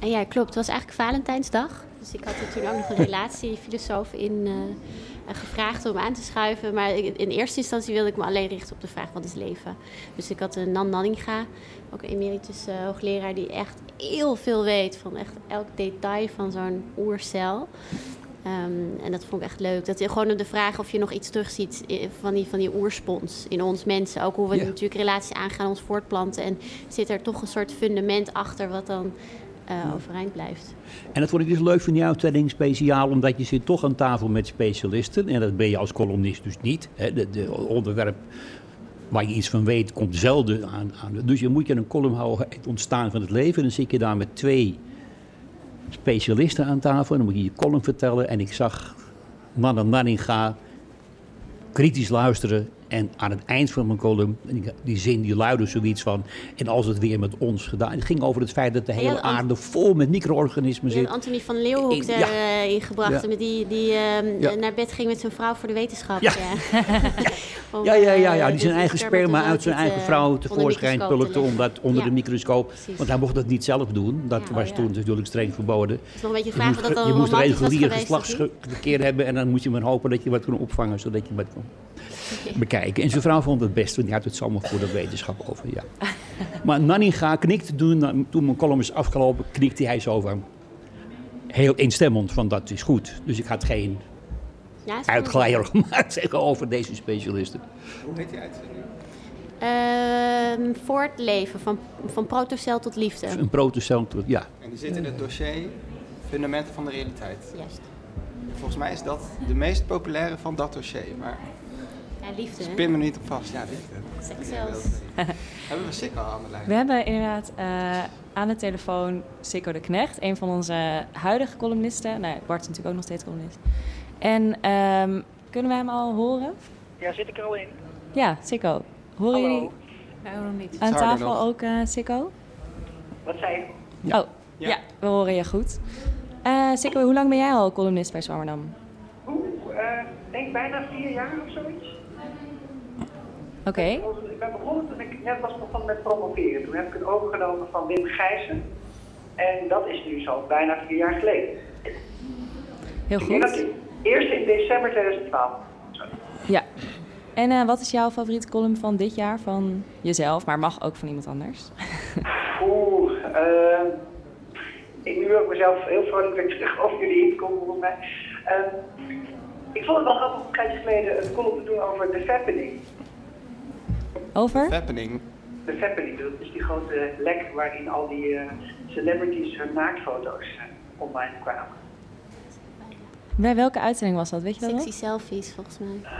En ja, klopt. Het was eigenlijk Valentijnsdag. Dus ik had er toen ook nog een relatiefilosoof in eh, gevraagd om aan te schuiven. Maar in eerste instantie wilde ik me alleen richten op de vraag wat is leven. Dus ik had een Nan Nanninga, ook een emeritus eh, hoogleraar die echt heel veel weet van echt elk detail van zo'n oercel. Ehm, en dat vond ik echt leuk. Dat je gewoon op de vraag of je nog iets terugziet i- van die, van die oerspons in ons mensen. Ook hoe we natuurlijk relaties aangaan, ons voortplanten. En zit er toch een soort fundament achter wat dan eh, overeind blijft. En dat vond ik dus leuk van die uitzending speciaal, omdat je zit toch aan tafel met specialisten. En dat ben je als columnist dus niet. Hè. De, de onderwerp waar je iets van weet, komt zelden aan. aan. Dus je moet je een column houden, het ontstaan van het leven. En dan zit je daar met twee specialisten aan tafel. En dan moet je je column vertellen. En ik zag Nanne Nanninga kritisch luisteren. En aan het eind van mijn column, die- zin die luidde zoiets van... en als het weer met ons gedaan... Het ging over het feit dat de Ja, hele aarde vol met micro-organismen zit. Anthony van Leeuwenhoek ja. erin gebracht. Ja. Met die, die ehm, Ja. naar bed ging met zijn vrouw voor de wetenschap. Ja. [LAUGHS] [LAUGHS] Om, Ja, ja, ja, eh, ja, die zijn eigen sperma uit zijn eigen eh, vrouw tevoorschijn pulkte om leggen. dat onder Ja. de microscoop. Precies. Want hij mocht dat niet zelf doen. Dat Ja, was ja. toen natuurlijk streng verboden. Het is nog een beetje Je vragen moest, of dat je moest regulier geslachtsverkeer hebben en dan moest je maar hopen dat je wat kon opvangen zodat je wat kon [LAUGHS] bekijken. En zijn vrouw vond het best, want die had het allemaal voor de wetenschap over. Ja. [LAUGHS] Maar Nanninga knikte toen, toen mijn column is afgelopen, knikte hij zo van heel instemmend van dat is goed. Dus ik had geen Ja, is uitglijer gemaakt [LAUGHS] tegenover deze specialisten. Hoe heet die uitzending? Ehm, voor het leven, van, van protocel tot liefde. Een protestant, ja. En die zit in het dossier Fundamenten van de Realiteit. Juist. Volgens mij is dat de meest populaire van dat dossier. Maar Ja, liefde. spin me niet op vast. Ja, liefde. Seks zelfs. [LAUGHS] Hebben we Sikko aan de lijn? We hebben inderdaad eh, aan de telefoon Sikko de Knecht, een van onze huidige columnisten. Nou, ja, Bart is natuurlijk ook nog steeds columnist. En ehm, kunnen we hem al horen? Ja, zit ik er al in? Ja, Sikko. Horen Hallo. jullie Nou, nog niet. aan tafel ook uh, Sikko? Wat zei je? Oh, ja. we horen je goed. Eh Sikko, hoe lang ben jij al columnist bij Zwammerdam? Oeh, eh, denk bijna vier jaar of zoiets. Oké. Ik ben begonnen toen ik net was begonnen met promoveren. Toen heb ik het overgenomen van Wim Gijssen. En dat is nu zo bijna vier jaar geleden. Heel Ik denk dat goed. ik Eerst in december 2012. Ja. En eh, wat is jouw favoriete column van dit jaar van jezelf, maar mag ook van iemand anders? [LAUGHS] Oeh, eh, ik nu ook mezelf heel vrolijk terug over jullie heen komen volgens mij. Eh, ik vond het wel grappig om een tijdje geleden een column te doen over de Fappening. Over? Happening. De Fappening, dat is die grote lek waarin al die eh, celebrities hun naaktfoto's eh, online kwamen. Bij welke uitzending was dat? Weet je dat nog? Sexy selfies, volgens mij.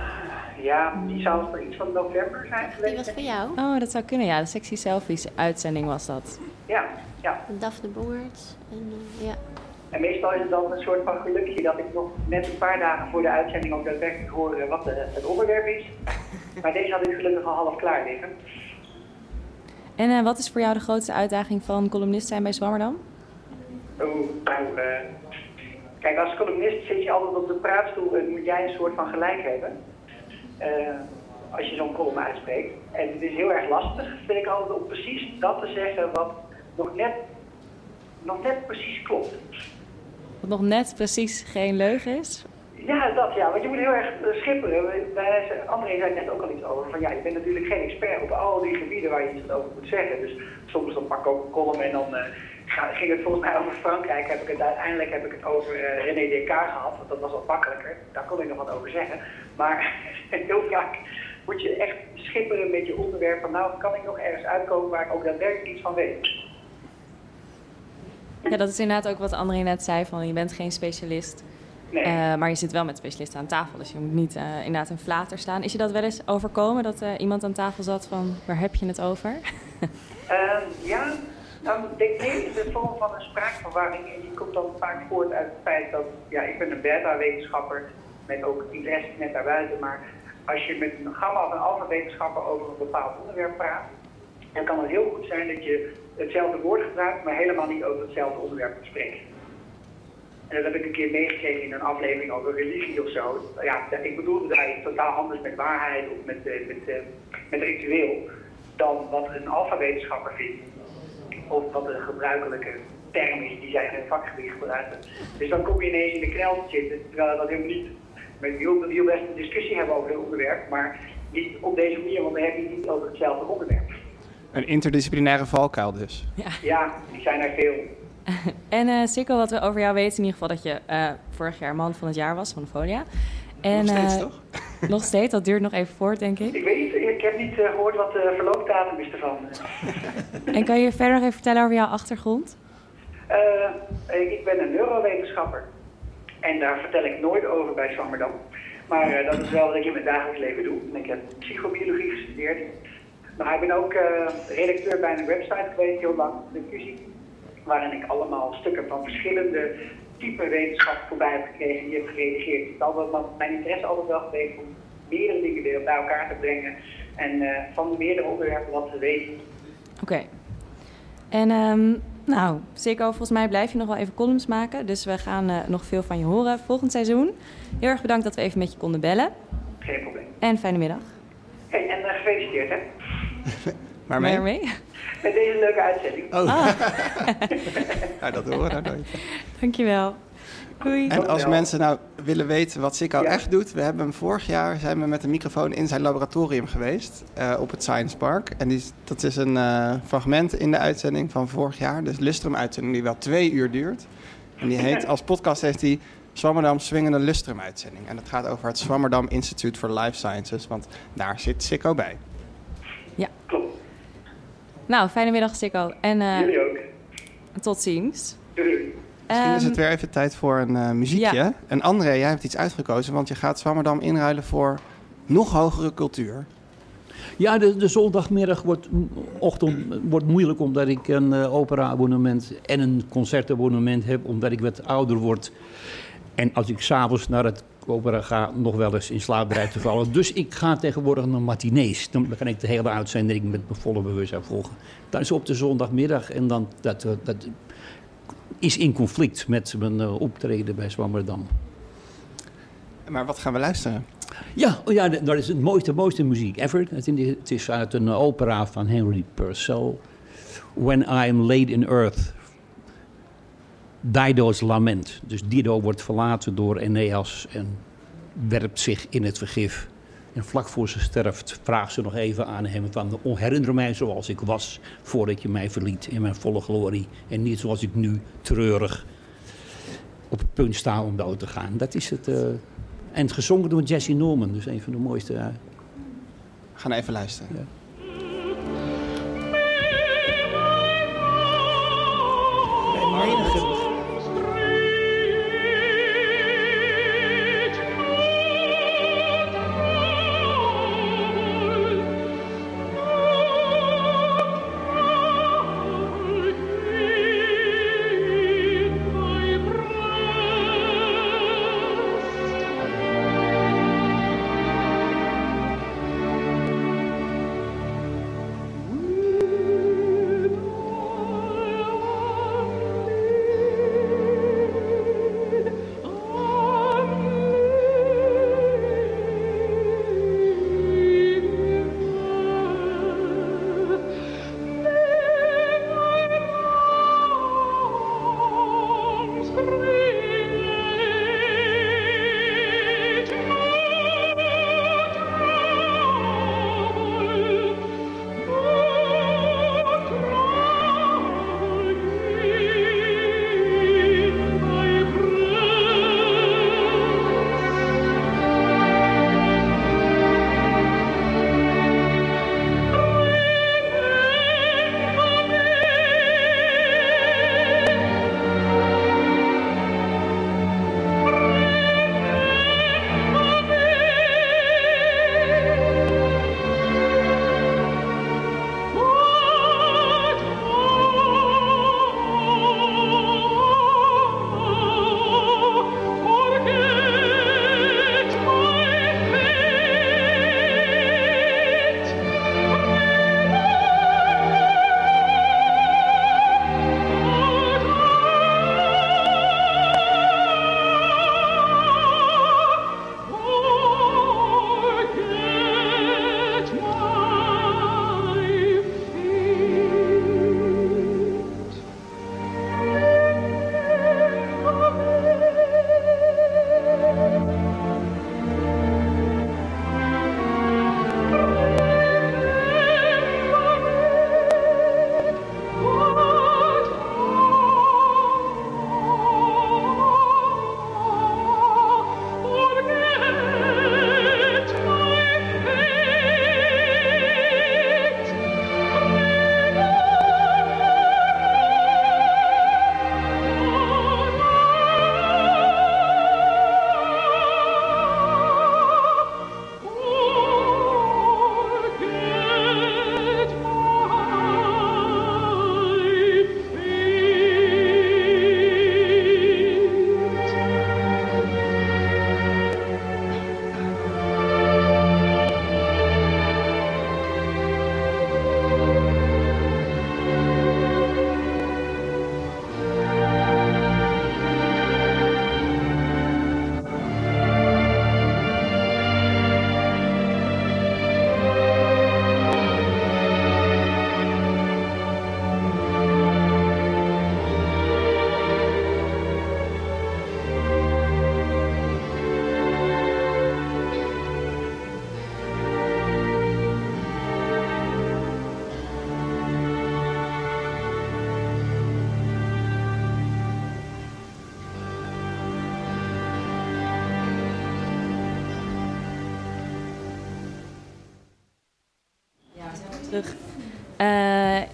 Ja, die zou voor iets van november zijn Die was voor jou. Oh, dat zou kunnen, ja. De Sexy Selfies uitzending was dat. Ja, ja. En Daphne Bongerts. En, eh, ja. En meestal is het dan een soort van gelukje dat ik nog net een paar dagen voor de uitzending ook daadwerkelijk hoor eh, wat de, het onderwerp is. Maar deze had ik gelukkig al half klaar liggen. En eh, wat is voor jou de grootste uitdaging van columnist zijn bij Zwammerdam? Nou, eh, kijk, als columnist zit je altijd op de praatstoel en moet jij een soort van gelijk hebben. Eh, als je zo'n column uitspreekt. En het is heel erg lastig, vind ik altijd, om precies dat te zeggen wat nog net, nog net precies klopt. Wat nog net precies geen leugen is? Ja, dat ja, want je moet heel erg eh, schipperen. Wij- André zei net ook al iets over, van ja, je bent natuurlijk geen expert op al die gebieden waar je iets over moet zeggen. Dus soms dan pak ik ook een column en dan eh, ging het volgens mij over Frankrijk. Heb ik het, uiteindelijk heb ik het over eh, René Descartes gehad, want dat was wat makkelijker. Daar kon ik nog wat over zeggen. Maar [LAUGHS] heel vaak moet je echt schipperen met je onderwerp van nou, kan ik nog ergens uitkomen waar ik ook daadwerkelijk iets van weet. Ja, dat is inderdaad ook wat André net zei, van je bent geen specialist. Nee. Eh, maar je zit wel met specialisten aan tafel, dus je moet niet eh, inderdaad een flater staan. Is je dat wel eens overkomen, dat eh, iemand aan tafel zat van, waar heb je het over? [LAUGHS] Ehm, ja, nou, DT is een vorm van een spraakverwarring en die komt dan vaak voort uit het feit dat, ja, ik ben een beta-wetenschapper met ook interesse net daarbuiten, maar als je met een gamma of een alpha-wetenschapper over een bepaald onderwerp praat, dan kan het heel goed zijn dat je hetzelfde woord gebruikt, maar helemaal niet over hetzelfde onderwerp spreekt. En dat heb ik een keer meegekregen in een aflevering over religie of zo. Ja, ik bedoelde daar iets totaal anders met waarheid of met, eh, met, eh, met ritueel dan wat een alfawetenschapper vindt. Of wat een gebruikelijke term is die zij in hun vakgebied gebruiken. Dus dan kom je ineens in de knel te zitten, terwijl dat helemaal niet. Wil, je wil best een discussie hebben over het onderwerp, maar niet op deze manier, want dan heb je het niet over hetzelfde onderwerp. Een interdisciplinaire valkuil dus. Ja, die zijn er veel. [LAUGHS] En eh Sikko, wat we over jou weten, in ieder geval dat je eh, vorig jaar man van het jaar was van Folia. En, Nog steeds, eh, toch? [LAUGHS] Nog steeds, dat duurt nog even voort, denk ik. Ik weet niet, ik heb niet eh, gehoord wat de verloopdatum is ervan. [LAUGHS] En kan je verder nog even vertellen over jouw achtergrond? Eh, ik ben een neurowetenschapper. En daar vertel ik nooit over bij Zwammerdam. Maar eh, dat is wel wat ik in mijn dagelijks leven doe. En ik heb psychobiologie gestudeerd. Maar ik ben ook eh, redacteur bij een website geweest heel lang, de Fusie. Waarin ik allemaal stukken van verschillende typen wetenschap voorbij heb gekregen die heb geredigeerd. Het is altijd wel- mijn interesse altijd wel geweest om meerdere dingen weer bij elkaar te brengen. En eh, van meerdere onderwerpen wat te weten. Oké. En ehm, nou, Sikko, volgens mij blijf je nog wel even columns maken. Dus we gaan eh, nog veel van je horen volgend seizoen. Heel erg bedankt dat we even met je konden bellen. Geen probleem. En fijne middag. Hey, en eh, gefeliciteerd hè. [LAUGHS] Waarmee? Waarmee? Met deze leuke uitzending. Oh. Ah. [LAUGHS] nou, dat horen we nou nooit. Dankjewel. Doei. En als mensen nou willen weten wat Sikko echt doet, we hebben hem vorig jaar zijn we met een microfoon in zijn laboratorium geweest eh, op het Science Park. En die, dat is een eh, fragment in de uitzending van vorig jaar, de Lustrum-uitzending die wel twee uur duurt. En die heet, als podcast heeft hij Swammerdam Swingende Lustrum-uitzending. En dat gaat over het Swammerdam Institute for Life Sciences, want daar zit Sikko bij. Ja. Nou, fijne middag, Sikko. En eh, Jullie ook. tot ziens. Doei. Misschien is Ehm, het weer even tijd voor een eh, muziekje. ja. En André, jij hebt iets uitgekozen, want je gaat Swammerdam inruilen voor nog hogere cultuur. Ja, de, de zondagmiddag wordt, ochtend, wordt moeilijk omdat ik een eh, opera-abonnement en een concertabonnement heb, omdat ik wat ouder word. En als ik s'avonds naar het ga, nog wel eens in slaap te vallen. Dus ik ga tegenwoordig naar matinees. Dan kan ik de hele uitzending met mijn volle bewustzijn volgen. Dat is op de zondagmiddag en dan, dat, eh, dat is in conflict met mijn eh, optreden bij Zwammerdam. Maar wat gaan we luisteren? Ja, oh ja, dat is het mooiste, mooiste muziek ever. Het is- Het is uit een opera van Henry Purcell. When I am laid in earth. Dido's lament. Dus Dido wordt verlaten door Aeneas en werpt zich in het vergif. En vlak voor ze sterft vraagt ze nog even aan hem van... "Oh, herinner mij zoals ik was voordat je mij verliet in mijn volle glorie. En niet zoals ik nu treurig op het punt sta om dood te gaan. Dat is het... eh, en gezongen door Jesse Norman, dus een van de mooiste. eh, We gaan even luisteren. terug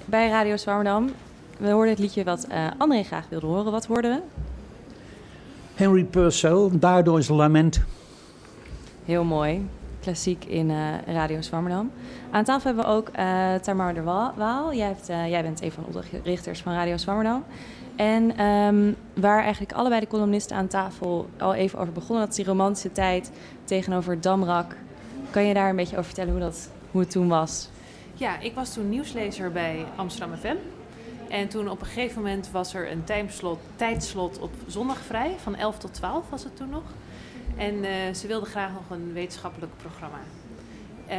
bij Radio Zwammerdam. We hoorden het liedje wat eh, André graag wilde horen. Wat hoorden we? Henry Purcell, daardoor is lament. Heel mooi. Klassiek in eh, Radio Zwammerdam. Aan tafel hebben we ook eh Tamar de Wa- Waal. Jij, hebt, jij bent een van de oprichters van Radio Zwammerdam. En ehm, waar eigenlijk allebei de columnisten aan tafel al even over begonnen. Dat is die romantische tijd tegenover Damrak. Kan je daar een beetje over vertellen hoe, dat, hoe het toen was? Ja, ik was toen nieuwslezer bij Amsterdam FM. En toen op een gegeven moment was er een tijdslot op zondag vrij. Van 11 tot 12 was het toen nog. En eh, ze wilden graag nog een wetenschappelijk programma. Eh,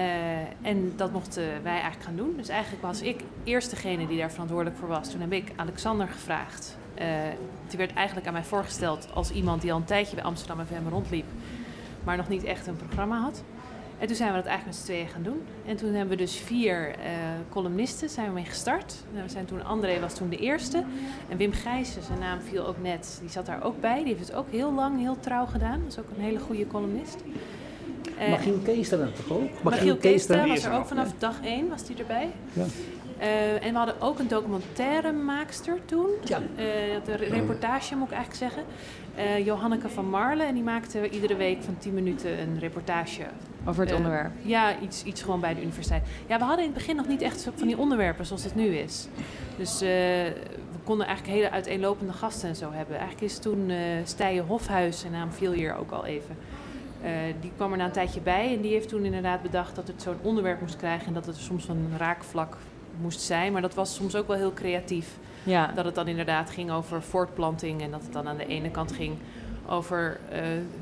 en dat mochten wij eigenlijk gaan doen. Dus eigenlijk was ik eerst degene die daar verantwoordelijk voor was. Toen heb ik Alexander gevraagd. Eh, die werd eigenlijk aan mij voorgesteld als iemand die al een tijdje bij Amsterdam FM rondliep. Maar nog niet echt een programma had. En toen zijn we dat eigenlijk met z'n tweeën gaan doen. En toen hebben we dus vier eh, columnisten zijn we mee gestart. Nou, we zijn toen, André was toen de eerste. En Wim Gijssen, zijn naam viel ook net, die zat daar ook bij. Die heeft het ook heel lang, heel trouw gedaan. Dat is ook een hele goede columnist. Eh, Magiel Keester toch ook? Magiel Keester was er ook vanaf dag één, was die erbij. Ja. Eh, en we hadden ook een documentairemaakster toen. Ja. De re- reportage moet ik eigenlijk zeggen. Eh, Johanneke van Marlen. En die maakte iedere week van 10 minuten een reportage. Over het Eh, onderwerp. Ja, iets, iets gewoon bij de universiteit. Ja, we hadden in het begin nog niet echt van die onderwerpen zoals het nu is. Dus eh, we konden eigenlijk hele uiteenlopende gasten en zo hebben. Eigenlijk is toen Stijen Hofhuis, zijn naam viel hier ook al even. Die kwam er na een tijdje bij en die heeft toen inderdaad bedacht dat het zo'n onderwerp moest krijgen en dat het soms een raakvlak moest zijn. Maar dat was soms ook wel heel creatief. Ja. Dat het dan inderdaad ging over voortplanting en dat het dan aan de ene kant ging over eh,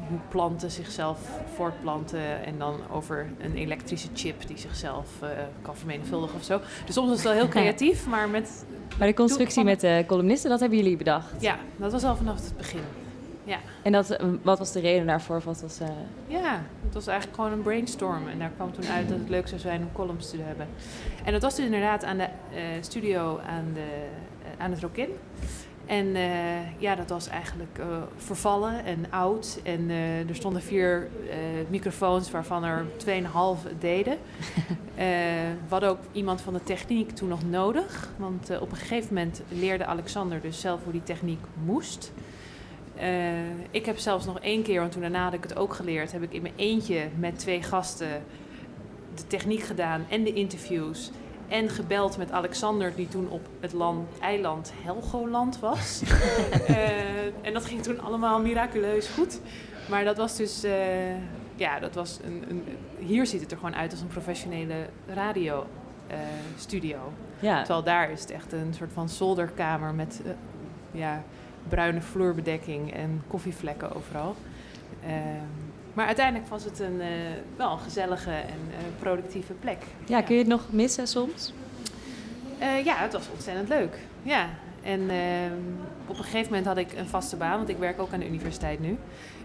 hoe planten zichzelf voortplanten en dan over een elektrische chip die zichzelf eh, kan vermenigvuldigen of zo. Dus soms was het wel heel [LAUGHS] creatief, maar met... Maar de constructie met de columnisten, dat hebben jullie bedacht. Ja, dat was al vanaf het begin. Ja. En dat, eh, wat was de reden daarvoor? Wat was, eh, Ja, het was eigenlijk gewoon een brainstorm. En daar kwam toen uit dat het leuk zou zijn om columns te hebben. En dat was dus inderdaad aan de eh, studio aan, de, aan het Rokin. En ja, dat was eigenlijk vervallen en oud. En er stonden vier microfoons waarvan er 2,5 het deden. [LAUGHS] We hadden ook iemand van de techniek toen nog nodig. Want op een gegeven moment leerde Alexander dus zelf hoe die techniek moest. Eh, ik heb zelfs nog één keer, want toen daarna had ik het ook geleerd, heb ik in mijn eentje met twee gasten de techniek gedaan en de interviews. En gebeld met Alexander, die toen op het land, eiland Helgoland was. [LAUGHS] Eh, en dat ging toen allemaal miraculeus goed. Maar dat was dus, eh, ja, dat was een, een, hier ziet het er gewoon uit als een professionele radiostudio. Ja. Terwijl daar is het echt een soort van zolderkamer met ja, bruine vloerbedekking en koffievlekken overal. Ehm, maar uiteindelijk was het een, eh, wel een gezellige en eh, productieve plek. ja, kun je het nog missen soms? Eh, ja, het was ontzettend leuk. Ja. En ehm, op een gegeven moment had ik een vaste baan, want ik werk ook aan de universiteit nu.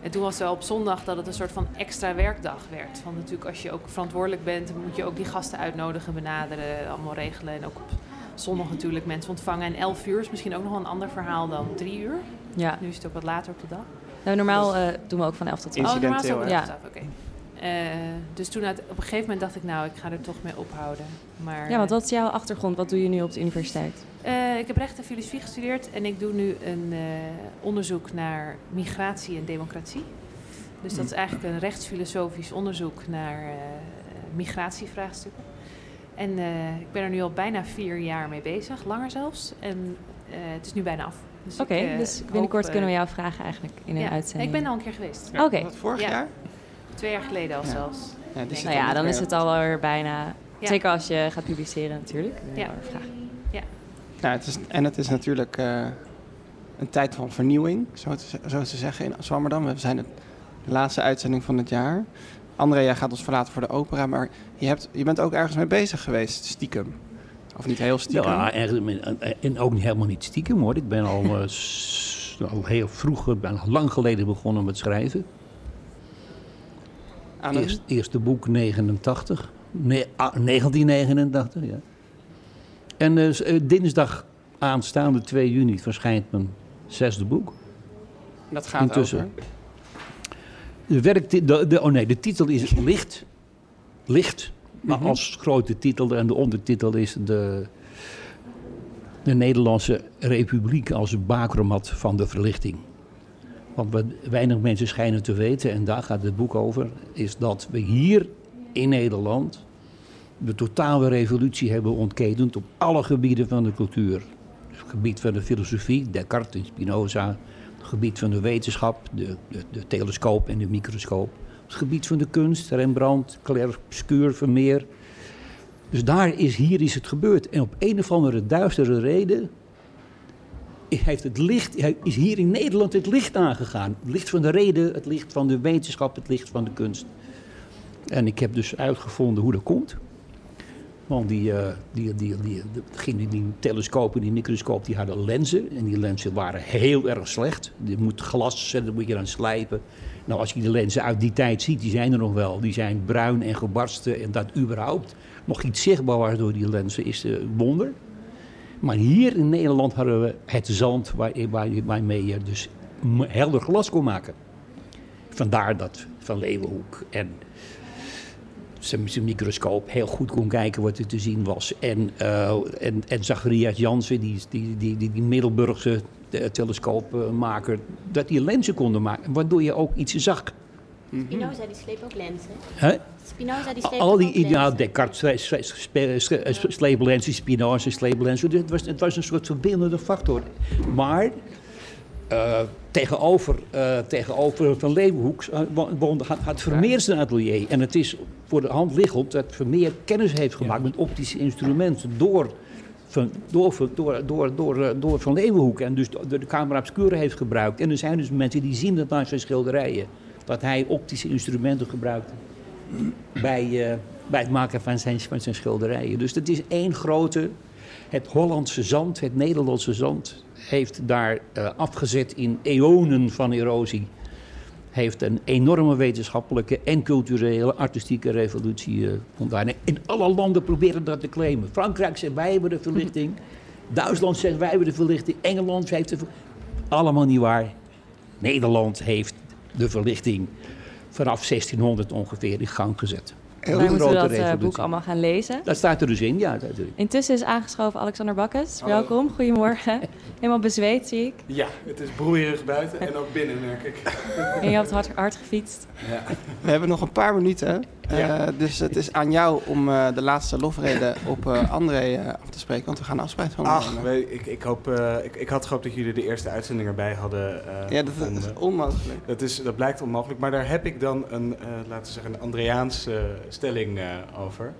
En toen was het wel op zondag dat het een soort van extra werkdag werd. Want natuurlijk als je ook verantwoordelijk bent, moet je ook die gasten uitnodigen, benaderen, allemaal regelen. En ook op zondag natuurlijk mensen ontvangen. En 11 uur is misschien ook nog wel een ander verhaal dan 3 uur. Ja. Nu is het ook wat later op de dag. Nou, normaal eh, doen we ook van 11 tot 12. Oh, normaal is het ook van ja. 11 tot 12, oké. Eh, dus toen uit- op een gegeven moment dacht ik, nou, ik ga er toch mee ophouden. Maar, ja, want wat is jouw achtergrond? Wat doe je nu op de universiteit? eh, ik heb recht en filosofie gestudeerd en ik doe nu een eh, onderzoek naar migratie en democratie. Dus dat is eigenlijk een rechtsfilosofisch onderzoek naar eh, migratievraagstukken. En eh, ik ben er nu al bijna vier jaar mee bezig, langer zelfs. En eh, het is nu bijna af. Dus Oké, eh, dus binnenkort kunnen we jou vragen eigenlijk in een ja, uitzending. Ik ben al een keer geweest. Oké. Wat, vorig Ja. jaar? Twee jaar geleden al Ja. zelfs. Ja, zit Nou ja, dan is het alweer bijna... Ja. Zeker als je gaat publiceren natuurlijk. Ja. vragen. Ja, het is, en het is natuurlijk eh, een tijd van vernieuwing, zo te, zo te zeggen, in Zwammerdam. We zijn het, de laatste uitzending van het jaar. André, jij gaat ons verlaten voor de opera, maar je, hebt, je bent ook ergens mee bezig geweest, stiekem. Of niet heel stiekem. Ja, en, en ook niet, helemaal niet stiekem hoor. Ik ben al, eh, al heel vroeg, ik ben al lang geleden begonnen met schrijven. Aan Eerst, eerste boek 89. Nee, ah, 1989, ja. En eh, eh, dinsdag aanstaande 2 juni verschijnt mijn zesde boek. dat gaat Intussen. over. De, werkti- de, de, oh nee, de titel is Licht. Licht. Maar Mhm. als grote titel en de ondertitel is de, de Nederlandse Republiek als bakermat van de verlichting. Want wat weinig mensen schijnen te weten, en daar gaat het boek over, is dat we hier in Nederland de totale revolutie hebben ontketend op alle gebieden van de cultuur. Het gebied van de filosofie, Descartes en Spinoza. Het gebied van de wetenschap, de, de, de telescoop en de microscoop. Het gebied van de kunst, Rembrandt, Clair-Obscur, Vermeer. Dus daar is, hier is het gebeurd. En op een of andere duistere reden heeft het licht, is hier in Nederland het licht aangegaan. Het licht van de reden, het licht van de wetenschap, het licht van de kunst. En ik heb dus uitgevonden hoe dat komt. Eh, die, die, die, die, die, die telescoop en die microscoop die hadden lenzen. En die lenzen waren heel erg slecht. Je moet glas zetten, dat moet je dan slijpen. Nou, als je die lenzen uit die tijd ziet, die zijn er nog wel. Die zijn bruin en gebarsten. En dat überhaupt nog iets zichtbaar was door die lenzen is een wonder. Maar hier in Nederland hadden we het zand waar, waar, waarmee je dus helder glas kon maken. Vandaar dat Van Leeuwenhoek en zijn, zijn microscoop heel goed kon kijken wat er te zien was. En, eh en, en Zacharias Jansen, die, die, die, die, die Middelburgse eh, telescoopmaker, dat die lenzen konden maken, waardoor je ook iets zag. Spinoza die sleep ook lenzen. Hè? Spinoza die sleep Al ook die, lenzen. ja, Descartes, sle- sle- spe- sle- sle- sleeplenzen, Spinoza, sleeplenzen. Het was, het was een soort verbindende factor. Maar eh, tegenover, eh, tegenover Van Leeuwenhoek woonde, had, had Vermeer zijn atelier. En het is voor de hand liggend dat Vermeer kennis heeft gemaakt met optische instrumenten door... Van, door, door, door, door, eh, door Van Leeuwenhoek en dus de, de camera obscura heeft gebruikt. En er zijn dus mensen die zien dat aan zijn schilderijen. Dat hij optische instrumenten gebruikte bij, bij het maken van zijn, van zijn schilderijen. Dus het is één grote. Het Hollandse zand, het Nederlandse zand, heeft daar eh, afgezet in eonen van erosie. Heeft een enorme wetenschappelijke en culturele, artistieke revolutie eh ontdaan. En alle landen proberen dat te claimen. Frankrijk zegt wij hebben de verlichting. [LAUGHS] Duitsland zegt wij hebben de verlichting. Engeland heeft de verlichting. Allemaal niet waar. Nederland heeft de verlichting vanaf 1600 ongeveer in gang gezet. Wij moeten dat eh, boek allemaal gaan lezen. Dat staat er dus in, ja. Dat, Intussen is aangeschoven Alexander Bakkes. Welkom, goedemorgen. Helemaal bezweet zie ik. Ja, het is broeierig buiten en ook binnen, merk ik. En je hebt hard, hard gefietst. Ja. We hebben nog een paar minuten. Ja. Eh, dus het is aan jou om eh, de laatste lofrede op eh, André af te spreken. Want we gaan afspraak van Ach, ik, ik, hoop, ik, ik had gehoopt dat jullie de eerste uitzending erbij hadden. Ja, dat, is onmogelijk. dat, is, dat blijkt onmogelijk, maar daar heb ik dan een, laten we zeggen, een Andreaanse stelling over.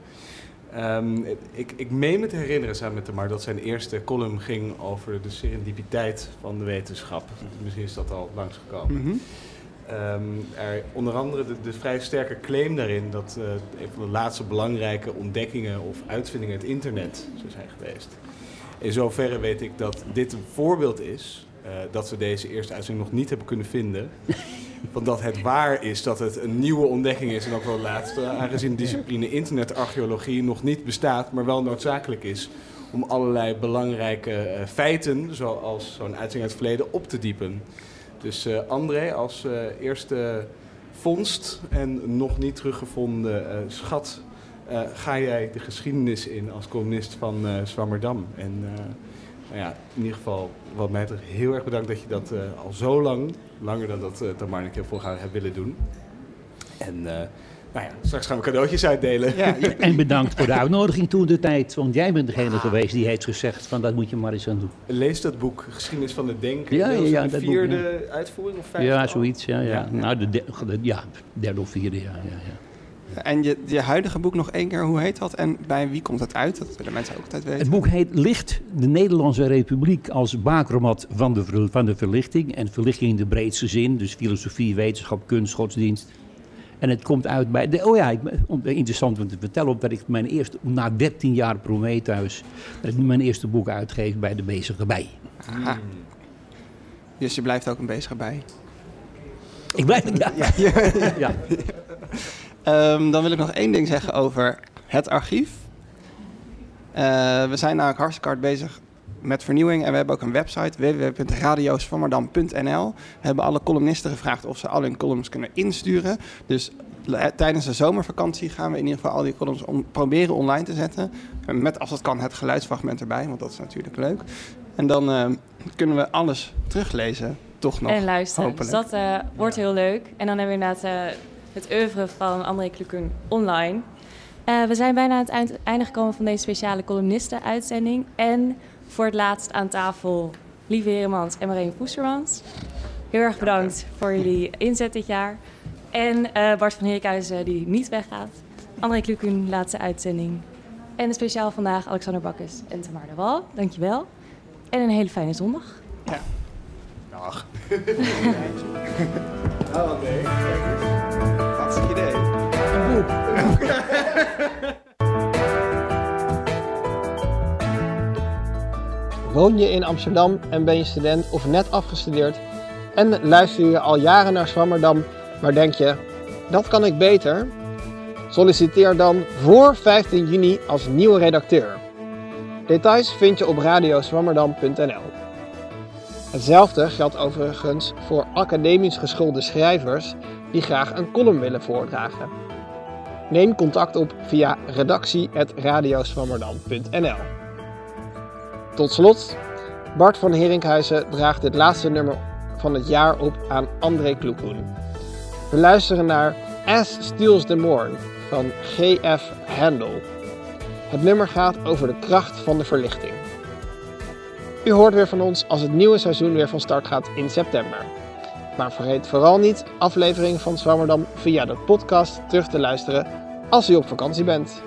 Ehm, ik, ik meen me te herinneren samen met Tamar dat zijn eerste column ging over de serendipiteit van de wetenschap. Misschien is dat al langsgekomen. Mhm. Ehm, er, onder andere de, de vrij sterke claim daarin dat eh, een van de laatste belangrijke ontdekkingen of uitvindingen het internet zou zijn geweest. In zoverre weet ik dat dit een voorbeeld is, eh, dat we deze eerste uitzending nog niet hebben kunnen vinden. [LAUGHS] Van dat het waar is dat het een nieuwe ontdekking is en ook wel de laatste, aangezien de discipline internetarcheologie nog niet bestaat, maar wel noodzakelijk is om allerlei belangrijke eh, feiten, zoals zo'n uitzending uit het verleden, op te diepen. Dus eh, André, als eh, eerste vondst en nog niet teruggevonden eh, schat, ga jij de geschiedenis in als columnist van eh Zwammerdam. En nou ja, in ieder geval, wat mij betreft, heel erg bedankt dat je dat al zo lang, langer dan dat uh, Tamar en ik heel hebben willen doen. En nou ja, straks gaan we cadeautjes uitdelen. [LAUGHS] En bedankt voor de uitnodiging toen de tijd. Want jij bent degene geweest die heeft gezegd van dat moet je maar eens aan doen. Lees dat boek, Geschiedenis van het Denken. Ja, ja, ja, de dat boek, vierde uitvoering of vijfde? Ja, zoiets. Ja, ja. Ja. Nou, de, de- de- ja, derde of vierde, ja. ja, ja. En je, je huidige boek nog één keer, hoe heet dat? En bij wie komt dat uit? Dat willen mensen ook altijd weten. Het boek heet Licht, de Nederlandse Republiek als bakermat van de, van de verlichting. En verlichting in de breedste zin, dus filosofie, wetenschap, kunst, godsdienst. En het komt uit bij... De, oh ja, ik, interessant om te vertellen, omdat ik mijn eerste, na 13 jaar Prometheus, dat ik nu mijn eerste boek uitgeef bij de Bezige Bij. Aha. Dus je blijft ook een bezig bij. Ik blijf... [LAUGHS] Ja. ja. Ja. Ehm, dan wil ik nog één ding zeggen over het archief. Eh, we zijn namelijk hartstikke hard bezig met vernieuwing en we hebben ook een website www.radiosvammerdam.nl. We hebben alle columnisten gevraagd of ze al hun columns kunnen insturen. Dus eh, tijdens de zomervakantie gaan we in ieder geval al die columns proberen online te zetten. Met als het kan het geluidsfragment erbij, want dat is natuurlijk leuk. En dan eh, kunnen we alles teruglezen, toch nog. en luisteren. Hopelijk. Dus dat eh, wordt heel leuk. En dan hebben we inderdaad het oeuvre van André Kluken online. We zijn bijna aan het eind- einde gekomen van deze speciale columnisten-uitzending. En voor het laatst aan tafel Lieve Heremans en Marijn Poestermans. Heel erg bedankt voor jullie inzet dit jaar. En eh, Bart van Herikhuizen die niet weggaat. André Kluken, laatste uitzending. En speciaal vandaag Alexander Bakkes en Tamar de Wal. Dankjewel. En een hele fijne zondag. Dag. Nou, André. Hartstikke idee. Een [LAUGHS] Woon je in Amsterdam en ben je student of net afgestudeerd en luister je al jaren naar Zwammerdam, maar denk je, dat kan ik beter? Solliciteer dan voor 15 juni als nieuwe redacteur. Details vind je op radioswammerdam.nl. Hetzelfde geldt overigens voor academisch geschoolde schrijvers die graag een column willen voordragen. Neem contact op via redactie.radioswammerdam.nl. Tot slot, Bart van Herinkhuizen draagt dit laatste nummer van het jaar op aan André Kloekoen. We luisteren naar As Steals the Morn van G.F. Handel. Het nummer gaat over de kracht van de verlichting. U hoort weer van ons als het nieuwe seizoen weer van start gaat in september. Maar vergeet vooral niet afleveringen van Zwammerdam via de podcast terug te luisteren als u op vakantie bent.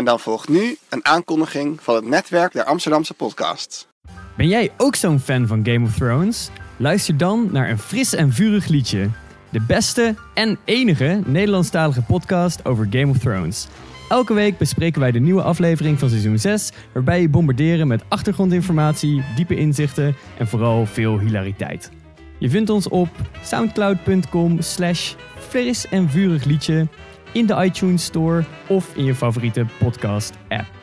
En dan volgt nu een aankondiging van het netwerk der Amsterdamse podcasts. Ben jij ook zo'n fan van Game of Thrones? Luister dan naar een fris en vurig liedje. De beste en enige Nederlandstalige podcast over Game of Thrones. Elke week bespreken wij de nieuwe aflevering van seizoen 6, waarbij je bombarderen met achtergrondinformatie, diepe inzichten en vooral veel hilariteit. Je vindt ons op soundcloud.com slash fris en vurig liedje, in de iTunes Store of in je favoriete podcast app.